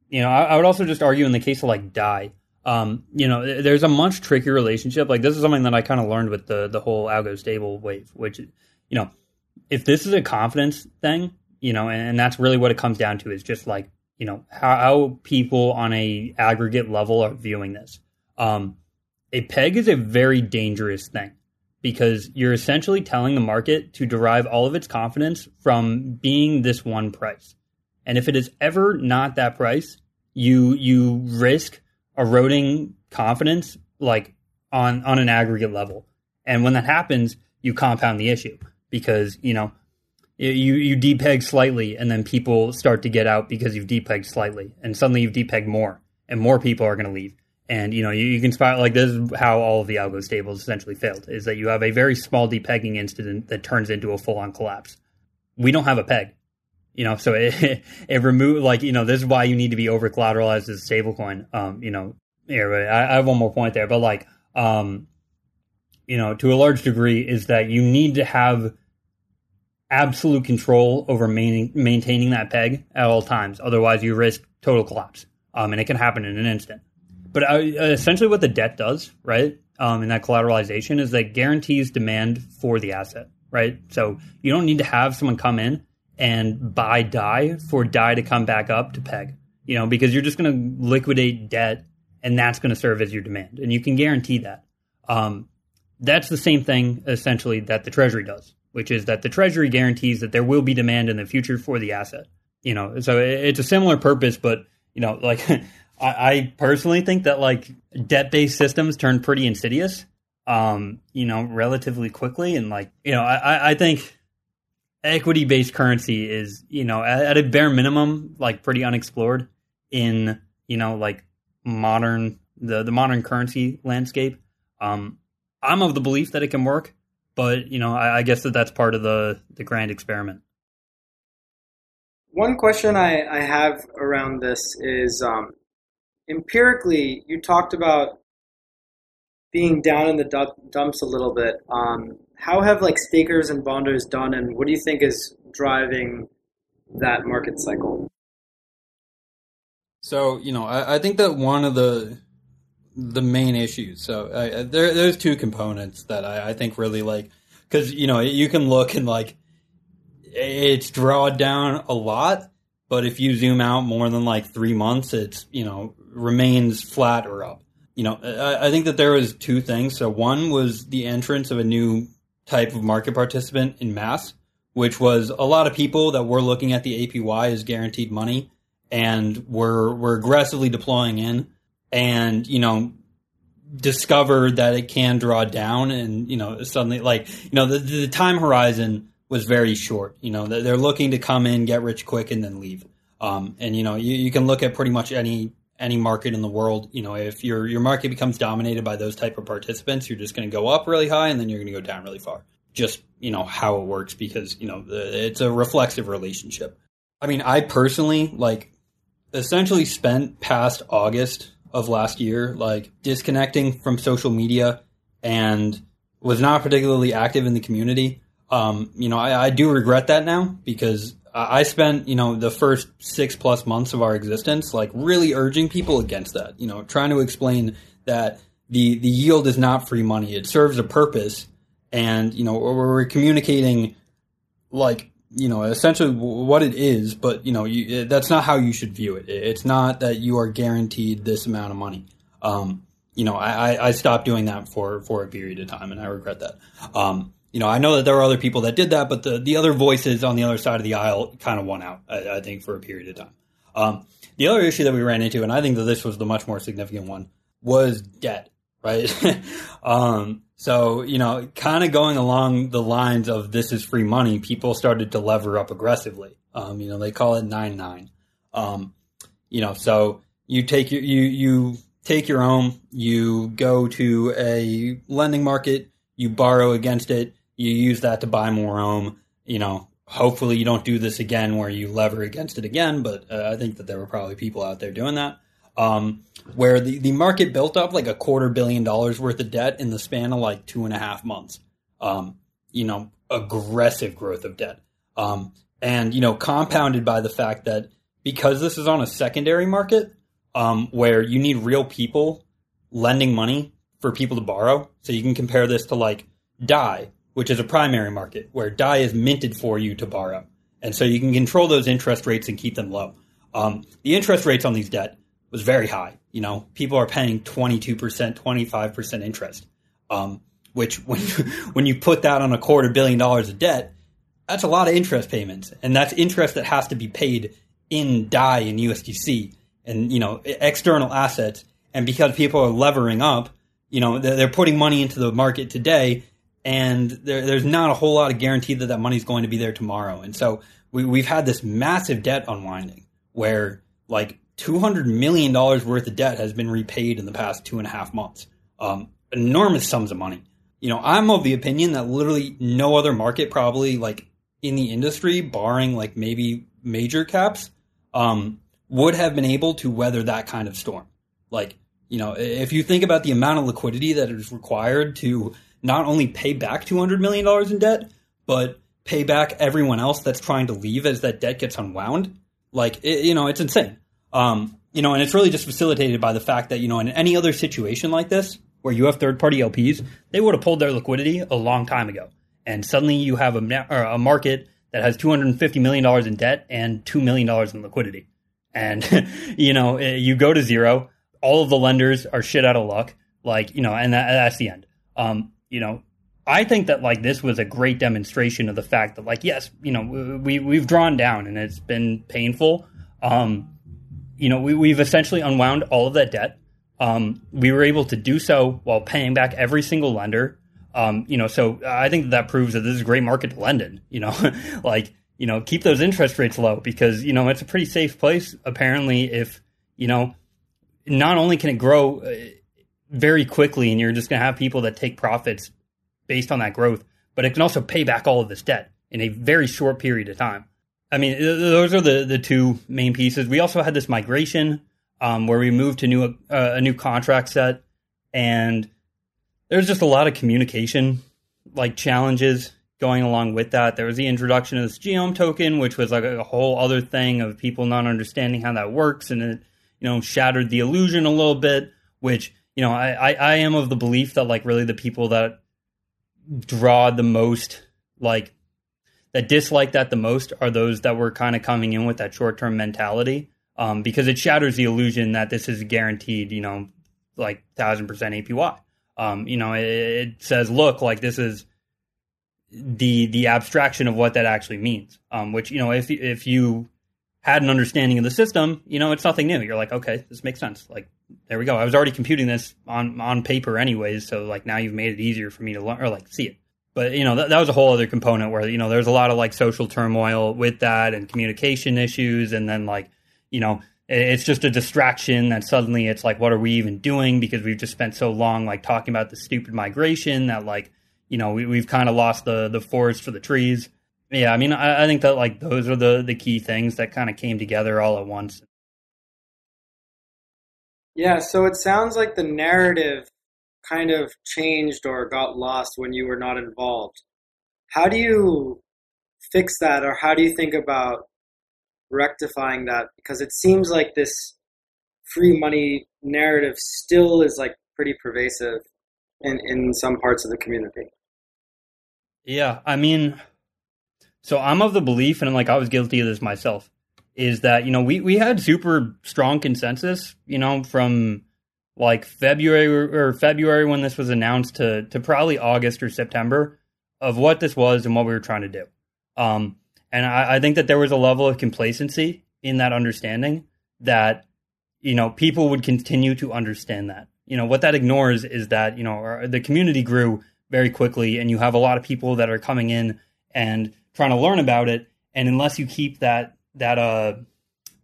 you know I, I would also just argue in the case of like dai um, you know, there's a much trickier relationship. Like this is something that I kind of learned with the the whole algo stable wave, which you know, if this is a confidence thing, you know, and, and that's really what it comes down to is just like you know how, how people on a aggregate level are viewing this. Um, a peg is a very dangerous thing because you're essentially telling the market to derive all of its confidence from being this one price. And if it is ever not that price, you you risk eroding confidence like on on an aggregate level. And when that happens, you compound the issue because you know you you depeg slightly, and then people start to get out because you've depegged slightly, and suddenly you've depegged more, and more people are going to leave. And you know you, you can spot like this is how all of the algo stables essentially failed is that you have a very small depegging incident that turns into a full on collapse. We don't have a peg you know, so it it remove like you know this is why you need to be over collateralized as a stablecoin. Um, you know, here I, I have one more point there, but like um, you know, to a large degree, is that you need to have absolute control over main, maintaining that peg at all times. Otherwise, you risk total collapse, um, and it can happen in an instant. But uh, essentially, what the debt does, right, um, in that collateralization, is that guarantees demand for the asset, right? So you don't need to have someone come in and buy DAI for DAI to come back up to peg, you know, because you're just going to liquidate debt and that's going to serve as your demand. And you can guarantee that. Um, that's the same thing essentially that the Treasury does, which is that the Treasury guarantees that there will be demand in the future for the asset. You know, so it's a similar purpose, but you know, like I, I personally think that like debt based systems turn pretty insidious, um, you know, relatively quickly, and like you know, I, I think equity based currency is you know at, at, a bare minimum like pretty unexplored in you know like modern the the modern currency landscape. Um i'm of the belief that it can work but you know i, I guess that that's part of the the grand experiment.
One question i i have around this is um empirically you talked about being down in the dumps a little bit um how have like stakers and bonders done, and what do you think is driving that market cycle?
So you know, I, I think that one of the the main issues. So I, there, there's two components that I, I think really like because you know you can look and like it's drawed down a lot, but if you zoom out more than like three months, it's you know remains flat or up. You know, I, I think that there was two things. So one was the entrance of a new type of market participant in mass, which was a lot of people that were looking at the APY as guaranteed money and were were aggressively deploying in and you know discovered that it can draw down and you know suddenly like you know the, the time horizon was very short you know they're looking to come in get rich quick and then leave um, and you know you, you can look at pretty much any any market in the world, you know, if your your market becomes dominated by those type of participants, you're just going to go up really high and then you're going to go down really far. Just you know how it works because you know the, it's a reflexive relationship. I mean, I personally like essentially spent past August of last year like disconnecting from social media and was not particularly active in the community. Um, you know, I, I do regret that now because I spent, you know, the first six plus months of our existence, like really urging people against that, you know, trying to explain that the, the yield is not free money. It serves a purpose. And, you know, we're communicating like, you know, essentially what it is, but, you know, you, that's not how you should view it. It's not that you are guaranteed this amount of money. Um, you know, I, I stopped doing that for, for a period of time and I regret that. Um, you know, I know that there were other people that did that, but the, the other voices on the other side of the aisle kind of won out, I, I think, for a period of time. Um, the other issue that we ran into, and I think that this was the much more significant one, was debt, right? um, so, you know, kind of going along the lines of this is free money, people started to lever up aggressively. Um, you know, they call it 9 9. Um, you know, so you take your, you, you take your ohm, you go to a lending market, you borrow against it, you use that to buy more ohm. You know, hopefully you don't do this again where you lever against it again, but uh, I think that there were probably people out there doing that. Um, where the, the market built up like a quarter billion dollars worth of debt in the span of like two and a half months. Um, you know, aggressive growth of debt. Um, and, you know, compounded by the fact that because this is on a secondary market, um, where you need real people lending money for people to borrow. So you can compare this to like DAI, which is a primary market where DAI is minted for you to borrow. And so you can control those interest rates and keep them low. Um, the interest rates on these debt was very high. You know, people are paying 22%, 25% interest, um, which when you, when you put that on a quarter billion dollars of debt, that's a lot of interest payments. And that's interest that has to be paid in DAI and USDC and, you know, external assets. And because people are levering up, you know, they're putting money into the market today and there, there's not a whole lot of guarantee that that money's going to be there tomorrow. And so we, we've had this massive debt unwinding where like $200 million worth of debt has been repaid in the past two and a half months. Um, enormous sums of money. You know, I'm of the opinion that literally no other market, probably like in the industry, barring like maybe major caps, um, would have been able to weather that kind of storm. Like, you know, if you think about the amount of liquidity that is required to not only pay back $200 million in debt, but pay back everyone else that's trying to leave as that debt gets unwound. Like, it, you know, it's insane. Um, you know, and it's really just facilitated by the fact that, you know, in any other situation like this, where you have third party LPs, they would have pulled their liquidity a long time ago. And suddenly you have a, a market that has $250 million in debt and $2 million in liquidity. And, you know, you go to zero, all of the lenders are shit out of luck. Like, you know, and that, that's the end. Um, you know, I think that like this was a great demonstration of the fact that like yes, you know, we we've drawn down and it's been painful. Um, you know, we we've essentially unwound all of that debt. Um, we were able to do so while paying back every single lender. Um, you know, so I think that, proves that this is a great market to lend in. You know, like you know, keep those interest rates low because you know it's a pretty safe place. Apparently, if you know, not only can it grow uh, very quickly and you're just going to have people that take profits based on that growth, but it can also pay back all of this debt in a very short period of time. I mean, those are the, the two main pieces. We also had this migration um, where we moved to new uh, a new contract set, and there's just a lot of communication like challenges going along with that. There was the introduction of this gOHM token, which was like a whole other thing of people not understanding how that works, and it you know shattered the illusion a little bit, which you know, I, I, I am of the belief that like really the people that draw the most like that dislike that the most are those that were kind of coming in with that short term mentality. Um, because it shatters the illusion that this is guaranteed, you know, like thousand percent APY. Um, you know, it, it, says, look, like this is the the abstraction of what that actually means. Um, which you know, if if you had an understanding of the system, you know, it's nothing new. You're like, okay, this makes sense. Like, there we go. I was already computing this on on paper anyways, so like now you've made it easier for me to learn or like see it. But you know, that, that was a whole other component where you know there's a lot of like social turmoil with that and communication issues, and then like you know it's just a distraction that suddenly it's like what are we even doing because we've just spent so long like talking about the stupid migration that like you know we, we've kind of lost the the forest for the trees yeah, I mean, I, I think that like those are the the key things that kind of came together all at once.
Yeah, so it sounds like the narrative kind of changed or got lost when you were not involved. How do you fix that, or how do you think about rectifying that? Because it seems like this free money narrative still is like pretty pervasive in, in some parts of the community.
Yeah, I mean, so I'm of the belief, and like I was guilty of this myself, is that you know we we had super strong consensus, you know, from like February or February when this was announced to to probably August or September, of what this was and what we were trying to do. Um, and I, I think that there was a level of complacency in that understanding that you know people would continue to understand that. You know what that ignores is that you know the community grew very quickly, and you have a lot of people that are coming in and trying to learn about it. And unless you keep that that uh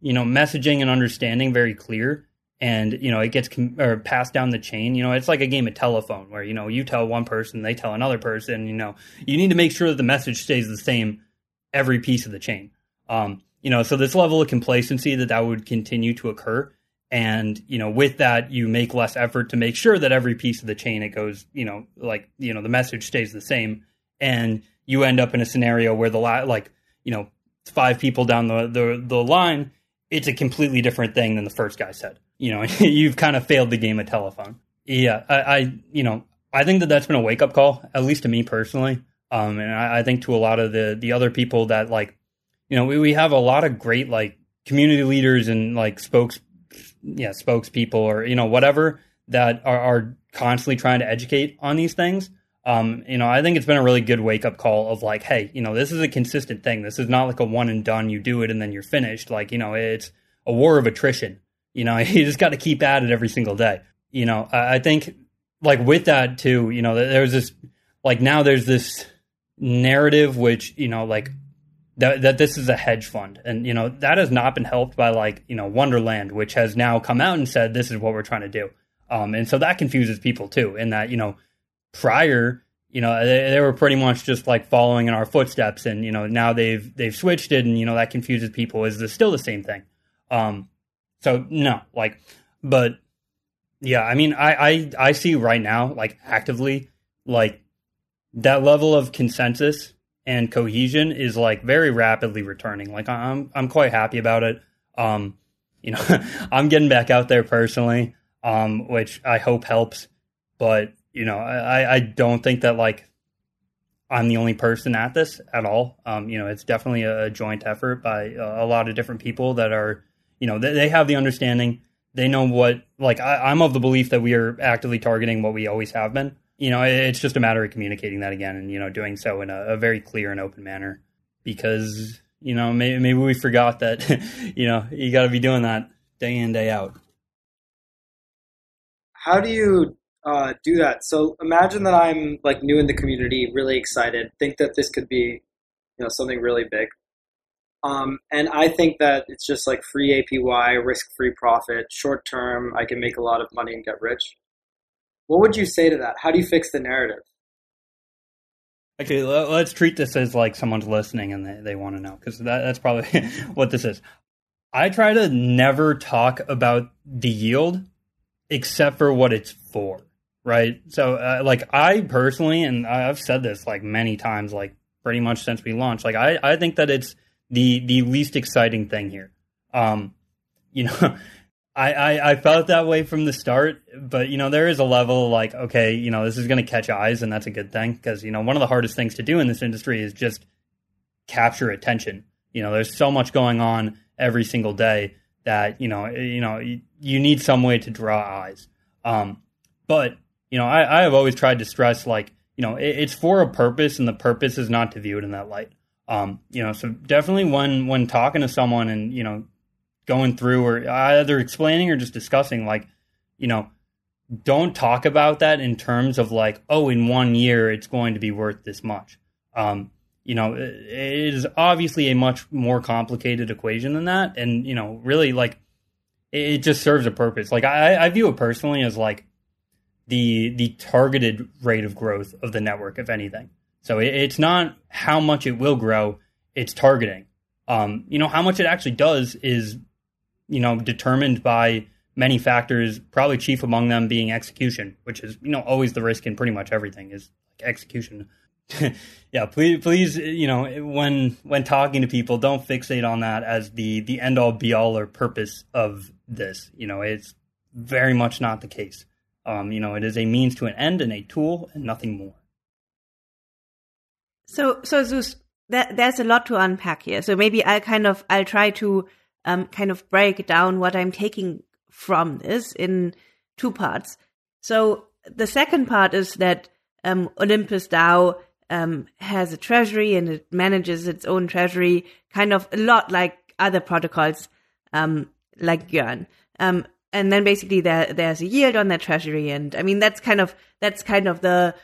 you know messaging and understanding very clear, and you know it gets com- or passed down the chain. You know it's like a game of telephone where you know you tell one person they tell another person you know. You need to make sure that the message stays the same every piece of the chain. Um you know so this level of complacency that that would continue to occur. And you know with that you make less effort to make sure that every piece of the chain it goes you know like you know the message stays the same. And you end up in a scenario where the la- like you know five people down the the, the line it's a completely different thing than the first guy said. You know you've kind of failed the game of telephone. Yeah I, I you know i think that that's been a wake-up call at least to me personally. Um and I, I think to a lot of the the other people that like you know we, we have a lot of great like community leaders and like spokes yeah spokespeople or you know whatever that are, are constantly trying to educate on these things um, you know, I think it's been a really good wake up call of like, hey, you know, this is a consistent thing. This is not like a one and done. You do it and then you're finished. Like, you know, it's a war of attrition. You know, you just got to keep at it every single day. You know, I, I think like with that too, you know, there's this like now there's this narrative which you know like that that this is a hedge fund and you know that has not been helped by like you know wonderland which has now come out and said this is what we're trying to do um and so that confuses people too in that you know prior you know they, they were pretty much just like following in our footsteps and you know now they've they've switched it and you know that confuses people is this still the same thing um so no like but yeah i mean i i i see right now like actively like that level of consensus and cohesion is like very rapidly returning. Like I'm I'm quite happy about it. Um, you know, I'm getting back out there personally, um, which I hope helps. But you know, I I don't think that like I'm the only person at this at all. Um, you know, it's definitely a joint effort by a lot of different people that are, you know, they, they have the understanding. They know what, like, I, I'm of the belief that we are actively targeting what we always have been you know, it's just a matter of communicating that again and, you know, doing so in a, a very clear and open manner because, you know, maybe we forgot that, you know, you got to be doing that day in, day out.
How do you uh, do that? So imagine that I'm like new in the community, really excited, think that this could be, you know, something really big. Um, and I think that it's just like free APY, risk free profit, short term, I can make a lot of money and get rich. What would you say to that? How do you fix the narrative?
Okay, let's treat this as like someone's listening and they, they want to know because that, that's probably what this is. I try to never talk about the yield except for what it's for, right? So, uh, like, I personally, and I've said this like many times, like pretty much since we launched, like, I, I think that it's the the least exciting thing here. Um, you know, I, I, I, felt that way from the start, but you know there is a level like okay, you know this is going to catch eyes, and that's a good thing because you know one of the hardest things to do in this industry is just capture attention. You know, there's so much going on every single day that you know you know you, you need some way to draw eyes. Um, but you know, I, I have always tried to stress like you know it, it's for a purpose, and the purpose is not to view it in that light. Um, you know, so definitely when when talking to someone and you know going through or either explaining or just discussing like you know don't talk about that in terms of like oh in one year it's going to be worth this much. Um, you know it is obviously a much more complicated equation than that. And you know really like it just serves a purpose. Like i, I view it personally as like the the targeted rate of growth of the network if anything so it, it's not how much it will grow it's targeting um, you know how much it actually does is you know, determined by many factors, probably chief among them being execution, which is, you know, always the risk in pretty much everything is execution. yeah, please, please, you know, when when talking to people, don't fixate on that as the the end all be all or purpose of this. You know, it's very much not the case. Um, you know, it is a means to an end and a tool and nothing more.
So, so Zeus, that, there's a lot to unpack here. So maybe I'll kind of I'll try to um, kind of break down what I'm taking from this in two parts. So the second part is that um, Olympus DAO um, has a treasury and it manages its own treasury, kind of a lot like other protocols, um, like Yearn. And then basically there there's a yield on that treasury, and I mean that's kind of that's kind of the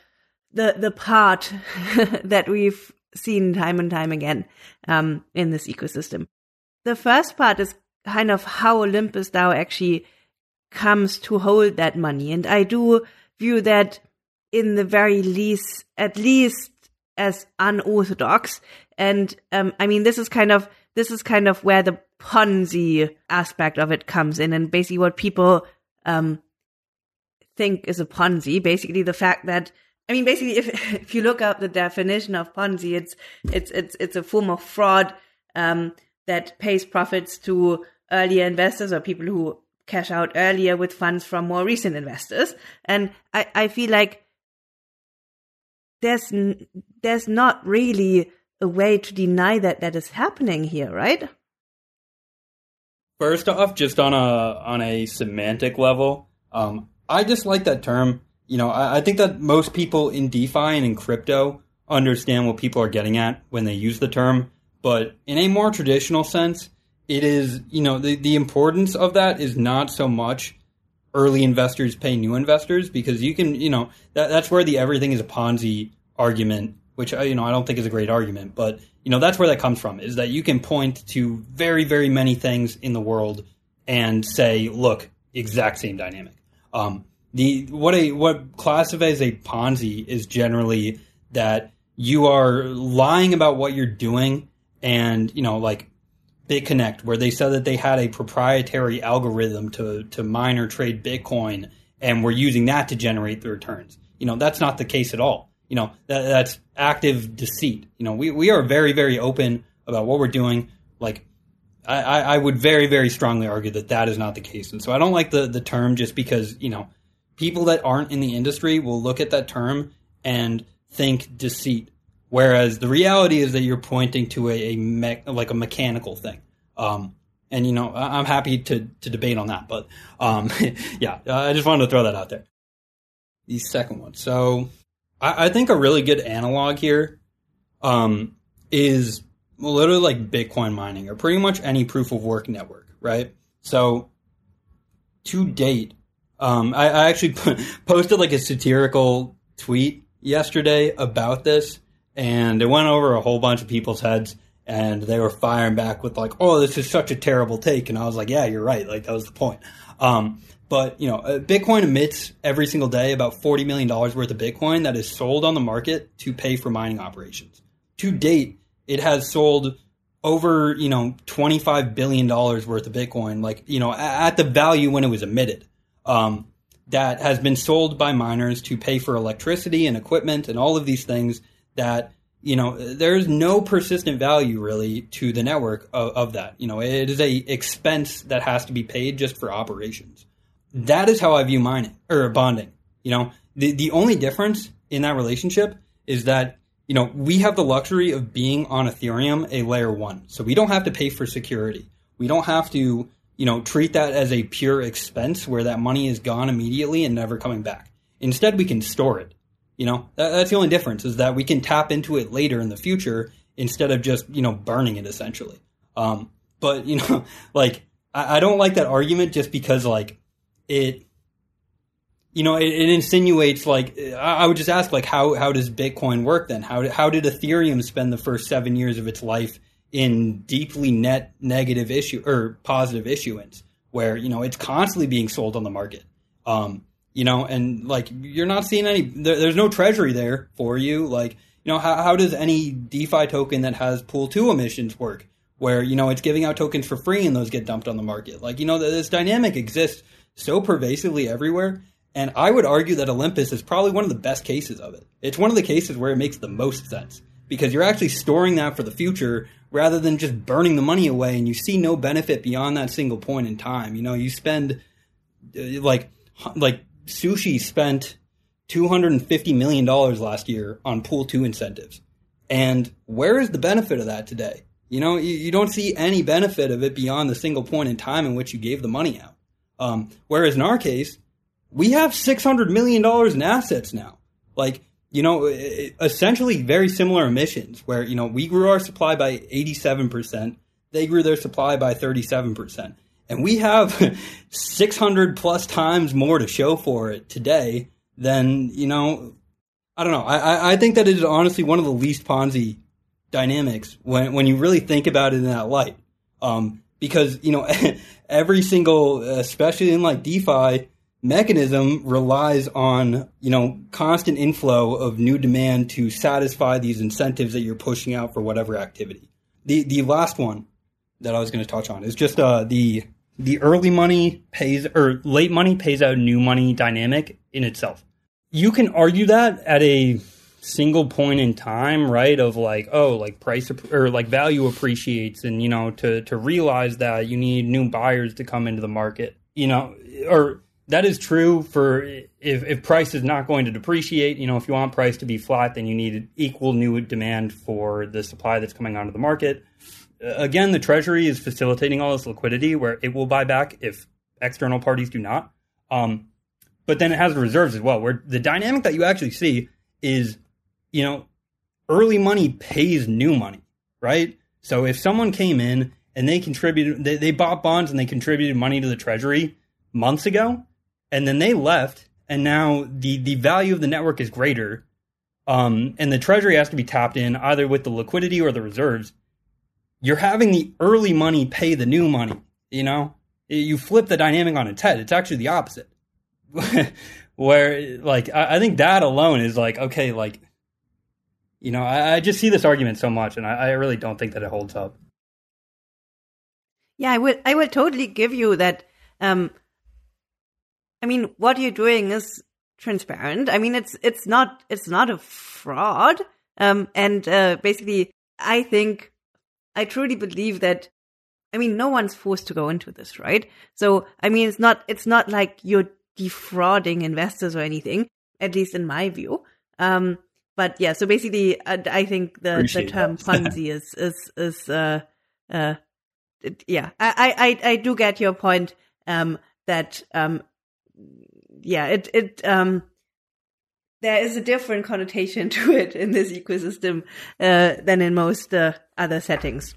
the the part that we've seen time and time again um, in this ecosystem. The first part is kind of how Olympus DAO actually comes to hold that money, and I do view that in the very least, at least as unorthodox. And um, I mean, this is kind of this is kind of where the Ponzi aspect of it comes in, and basically what people um, think is a Ponzi. Basically, the fact that I mean, basically, if if you look up the definition of Ponzi, it's it's it's it's a form of fraud um, that pays profits to earlier investors or people who cash out earlier with funds from more recent investors. And I, I feel like there's there's not really a way to deny that that is happening here, right?
First off, just on a on a semantic level, um, I just like that term. You know, I, I think that most people in DeFi and in crypto understand what people are getting at when they use the term. But in a more traditional sense, it is you know the the importance of that is not so much early investors pay new investors because you can you know that that's where the everything is a Ponzi argument, which you know I don't think is a great argument, but you know that's where that comes from is that you can point to very very many things in the world and say, look, exact same dynamic. Um, the what a what classifies a Ponzi is generally that you are lying about what you're doing, and you know like BitConnect, where they said that they had a proprietary algorithm to to mine or trade Bitcoin, and we're using that to generate the returns. You know that's not the case at all you know that, that's active deceit. You know, we, we are very very open about what we're doing. Like, I, I would very very strongly argue that that is not the case, and so I don't like the the term just because you know people that aren't in the industry will look at that term and think deceit, whereas the reality is that you're pointing to a, a me- like a mechanical thing. Um, and you know, I'm happy to to debate on that, but um, yeah, I just wanted to throw that out there. The second one, so I, I think a really good analog here um, is literally like Bitcoin mining or pretty much any proof of work network, right? So to date, um, I, I, actually posted like a satirical tweet yesterday about this, and it went over a whole bunch of people's heads, and they were firing back with like, "Oh, this is such a terrible take," and I was like, "Yeah, you're right. Like that was the point." Um, but you know, Bitcoin emits every single day about forty million dollars worth of Bitcoin that is sold on the market to pay for mining operations. To date, it has sold over you know twenty five billion dollars worth of Bitcoin, like you know at the value when it was emitted. Um, that has been sold by miners to pay for electricity and equipment and all of these things that you know there's no persistent value really to the network of, of, that you know it is a expense that has to be paid just for operations that is how I view mining or bonding. You know, the the only difference in that relationship is that you know we have the luxury of being on Ethereum a layer one, so we don't have to pay for security. We don't have to you know treat that as a pure expense where that money is gone immediately and never coming back. Instead, we can store it. You know, that, that's the only difference is that we can tap into it later in the future instead of just you know burning it essentially. Um, but you know, like I, I don't like that argument just because like it you know, it, it, insinuates like I would just ask like how how does Bitcoin work then? How how did Ethereum spend the first seven years of its life in deeply net negative issue or positive issuance, where you know it's constantly being sold on the market, um, you know, and like you're not seeing any. There, there's no treasury there for you. Like you know, how how does any DeFi token that has pool two emissions work? Where you know it's giving out tokens for free and those get dumped on the market. Like you know, this dynamic exists so pervasively everywhere. And I would argue that Olympus is probably one of the best cases of it. It's one of the cases where it makes the most sense because you're actually storing that for the future rather than just burning the money away and you see no benefit beyond that single point in time. You know, you spend uh, like like sushi spent 250 million dollars last year on pool 2 incentives. And where is the benefit of that today? You know, you, you don't see any benefit of it beyond the single point in time in which you gave the money out. Um, whereas in our case, we have $600 million in assets now. Like,
you know, essentially very similar emissions where, you know, we grew our supply by 87%, they grew their supply by 37%. And we have 600 plus times more to show for it today than, you know, I don't know. I, I think that it is honestly one of the least Ponzi dynamics when, when you really think about it in that light. Um, because, you know, every single, especially in like DeFi, mechanism relies on you know constant inflow of new demand to satisfy these incentives that you're pushing out for whatever activity. The the last one that I was going to touch on is just uh, the
the early money pays or late money pays out new money dynamic in itself. You can argue that at a single point in time, right? Of like, oh, like price or like value appreciates, and you know, to to realize that you need new buyers to come into the market, you know, or that is true for if, if price is not going to depreciate. You know, if you want price to be flat, then you need equal new demand for the supply that's coming onto the market. Again, the Treasury is facilitating all this liquidity where it will buy back if external parties do not. Um, but then it has reserves as well, where the dynamic that you actually see is, you know, early money pays new money, right? So if someone came in and they contributed, they, they bought bonds and they contributed money to the Treasury months ago, and then they left, and now the the value of the network is greater, um, and the treasury has to be tapped in either with the liquidity or the reserves. You're having the early money pay the new money. You know, you flip the dynamic on its head. It's actually the opposite. Where like I, I, think that alone is like okay, like you know, I, I just see this argument so much, and I, I really don't think that it holds up.
Yeah, I would I would totally give you that um, I mean, what you're doing is transparent. I mean, it's it's not it's not a fraud. Um, and uh, basically, I think I truly believe that. I mean, no one's forced to go into this, right? So, I mean, it's not it's not like you're defrauding investors or anything. At least in my view. Um, but yeah, so basically, uh, I think the, the term Ponzi is is is uh, uh, yeah. I, I I do get your point um, that um, yeah, it it um there is a different connotation to it in this ecosystem uh, than in most uh, other settings.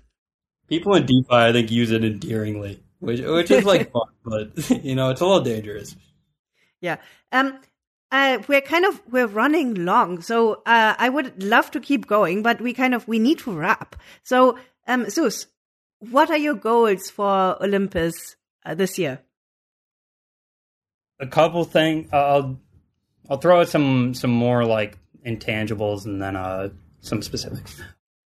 People in DeFi, I think, use it endearingly, which which is like fun, but you know, it's a little dangerous.
Yeah. Um. Uh, we're kind of we're running long, so uh, I would love to keep going, but we kind of we need to wrap. So, um, Zeus, what are your goals for Olympus uh, this year?
a couple things. I'll I'll throw out some some more like intangibles and then uh, some specifics.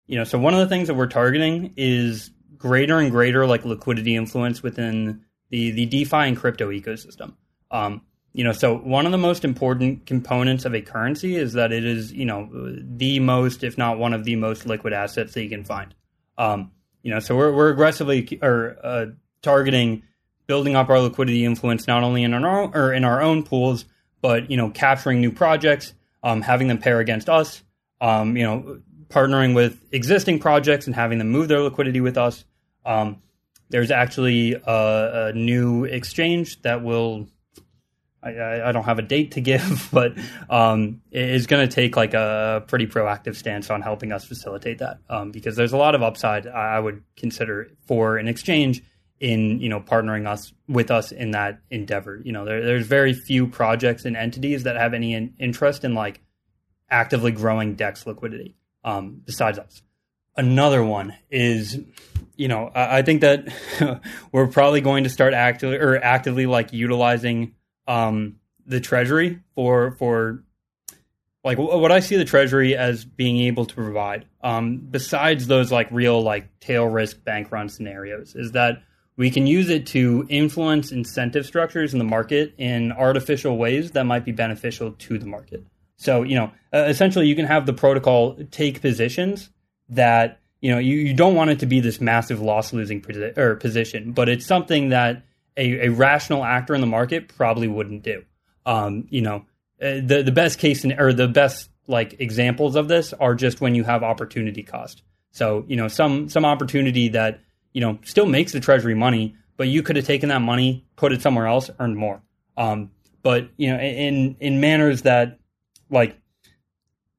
You know, so one of the things that we're targeting is greater and greater like liquidity influence within the the DeFi and crypto ecosystem. Um, you know, so one of the most important components of a currency is that it is, you know, the most, if not one of the most liquid assets that you can find. Um, you know, so we're we're aggressively or uh, targeting building up our liquidity influence not only in our own, or in our own pools, but you know capturing new projects, um, having them pair against us, um, you know partnering with existing projects and having them move their liquidity with us. Um, there's actually a, a, new exchange that will. I, I, don't have a date to give, but um, is going to take like a pretty proactive stance on helping us facilitate that um, because there's a lot of upside I would consider for an exchange in you know partnering us with us in that endeavor. You know, there, there's very few projects and entities that have any in, interest in like actively growing Dex liquidity um, besides us. Another one is, you know, I, I think that we're probably going to start actively or actively like utilizing um, the treasury for for like what I see the treasury as being able to provide, um, besides those like real like tail risk bank run scenarios, is that we can use it to influence incentive structures in the market in artificial ways that might be beneficial to the market. So, you know, uh, essentially you can have the protocol take positions that, you know, you, you don't want it to be this massive loss losing posi- or position, but it's something that a, a, rational actor in the market probably wouldn't do. Um, you know, uh, the, the best case in, or the best like examples of this are just when you have opportunity cost. So, you know, some, some opportunity that, you know, still makes the treasury money, but you could have taken that money, put it somewhere else, earned more. Um, but you know, in in manners that like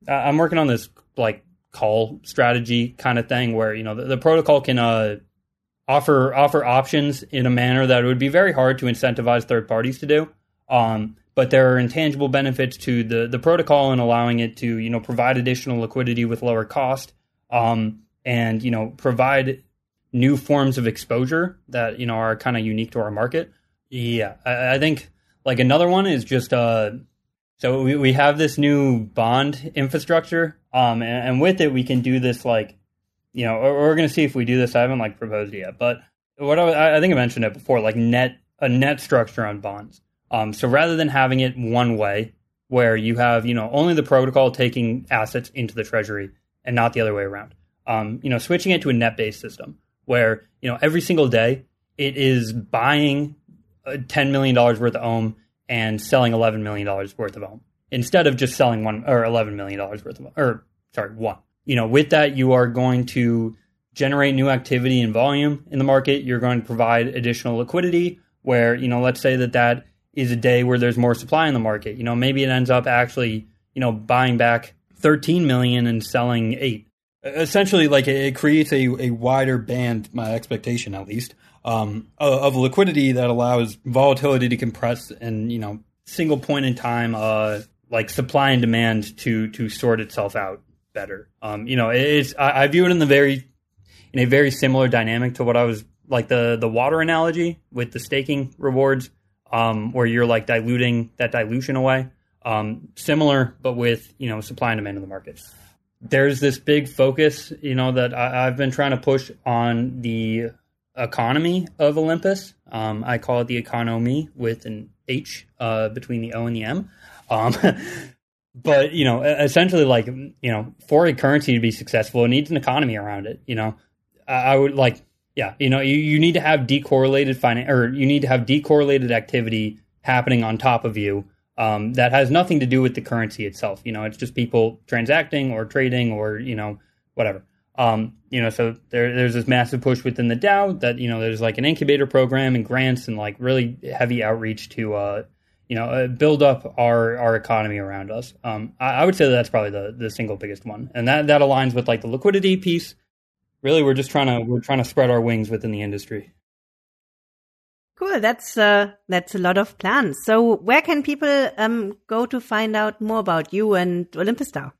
I'm working on this like call strategy kind of thing where you know the, the protocol can uh, offer offer options in a manner that it would be very hard to incentivize third parties to do. Um, but there are intangible benefits to the the protocol and allowing it to you know provide additional liquidity with lower cost um, and you know provide new forms of exposure that you know are kind of unique to our market. Yeah, I, I, think like another one is just uh, so we, we have this new bond infrastructure, um, and, and with it we can do this like you know we're, we're going to see if we do this. I haven't like proposed yet, but what I, I think I mentioned it before, like net a net structure on bonds. Um, so rather than having it one way, where you have you know only the protocol taking assets into the treasury and not the other way around, um, you know switching it to a net based system where you know every single day it is buying ten million dollars worth of ohm and selling eleven million dollars worth of ohm instead of just selling one or eleven million dollars worth of ohm, or sorry one. You know, with that you are going to generate new activity and volume in the market. You're going to provide additional liquidity where you know let's say that that is a day where there's more supply in the market. You know, maybe it ends up actually, you know, buying back 13 million and selling 8.
Essentially like it creates a, a wider band, my expectation at least, um, of liquidity that allows volatility to compress and, you know,
single point in time uh, like supply and demand to to sort itself out better. Um, you know, it's I, I view it in the very in a very similar dynamic to what I was like the the water analogy with the staking rewards um, where you're like diluting that dilution away. Um, similar, but with you know supply and demand in the market. There's this big focus, you know, that I, have been trying to push on the economy of Olympus. Um, I call it the economy with an H uh, between the O and the M. But you know, essentially, like you know, for a currency to be successful, it needs an economy around it. You know, I, I would like yeah, you know, you, you need to have decorrelated finance, or you need to have decorrelated activity happening on top of you um, that has nothing to do with the currency itself. You know, it's just people transacting or trading or you know whatever. Um, you know, so there, there's this massive push within the DAO that you know there's like an incubator program and grants and like really heavy outreach to uh, you know uh, build up our our economy around us. Um, I, I, would say that that's probably the the single biggest one, and that that aligns with like the liquidity piece. Really we're just trying to we're trying to spread our wings within the industry.
Cool. That's uh that's a lot of plans. So where can people um go to find out more about you and olympus dao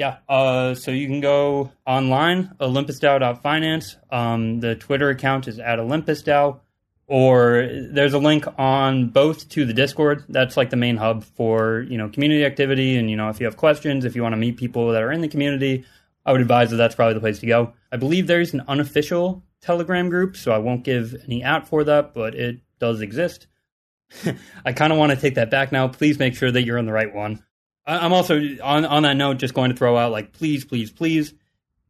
yeah uh so you can go online olympusdao.finance um the twitter account is at olympusdao or there's a link on both to the discord that's like the main hub for you know community activity and you know if you have questions if you want to meet people that are in the community I would advise that that's probably the place to go. I believe there's an unofficial Telegram group, so I won't give any out for that, but it does exist. I kind of want to take that back now. Please make sure that you're in the right one. I'm also on on that note just going to throw out like please, please, please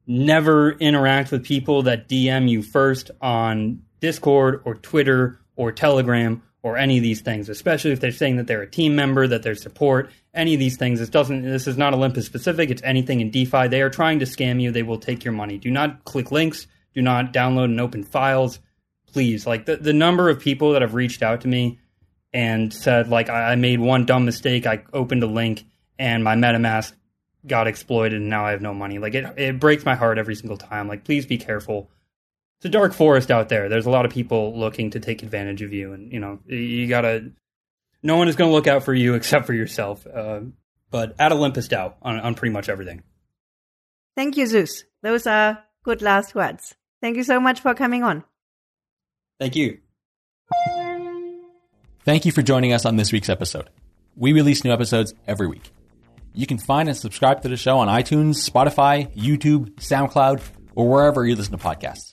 never interact with people that DM you first on Discord or Twitter or Telegram or any of these things, especially if they're saying that they're a team member, that they're support, any of these things. This doesn't. This is not Olympus specific. It's anything in DeFi. They are trying to scam you. They will take your money. Do not click links. Do not download and open files. Please, like the the number of people that have reached out to me and said like I, made one dumb mistake. I opened a link and my MetaMask got exploited and now I have no money. Like it it breaks my heart every single time. Like please be careful it's a dark forest out there. There's a lot of people looking to take advantage of you, and you know you gotta. No one is going to look out for you except for yourself. Uh, but at Olympus DAO on, on pretty much everything.
Thank you, Zeus. Those are good last words. Thank you so much for coming on.
Thank you.
Thank you for joining us on this week's episode. We release new episodes every week. You can find and subscribe to the show on iTunes, Spotify, YouTube, SoundCloud, or wherever you listen to podcasts.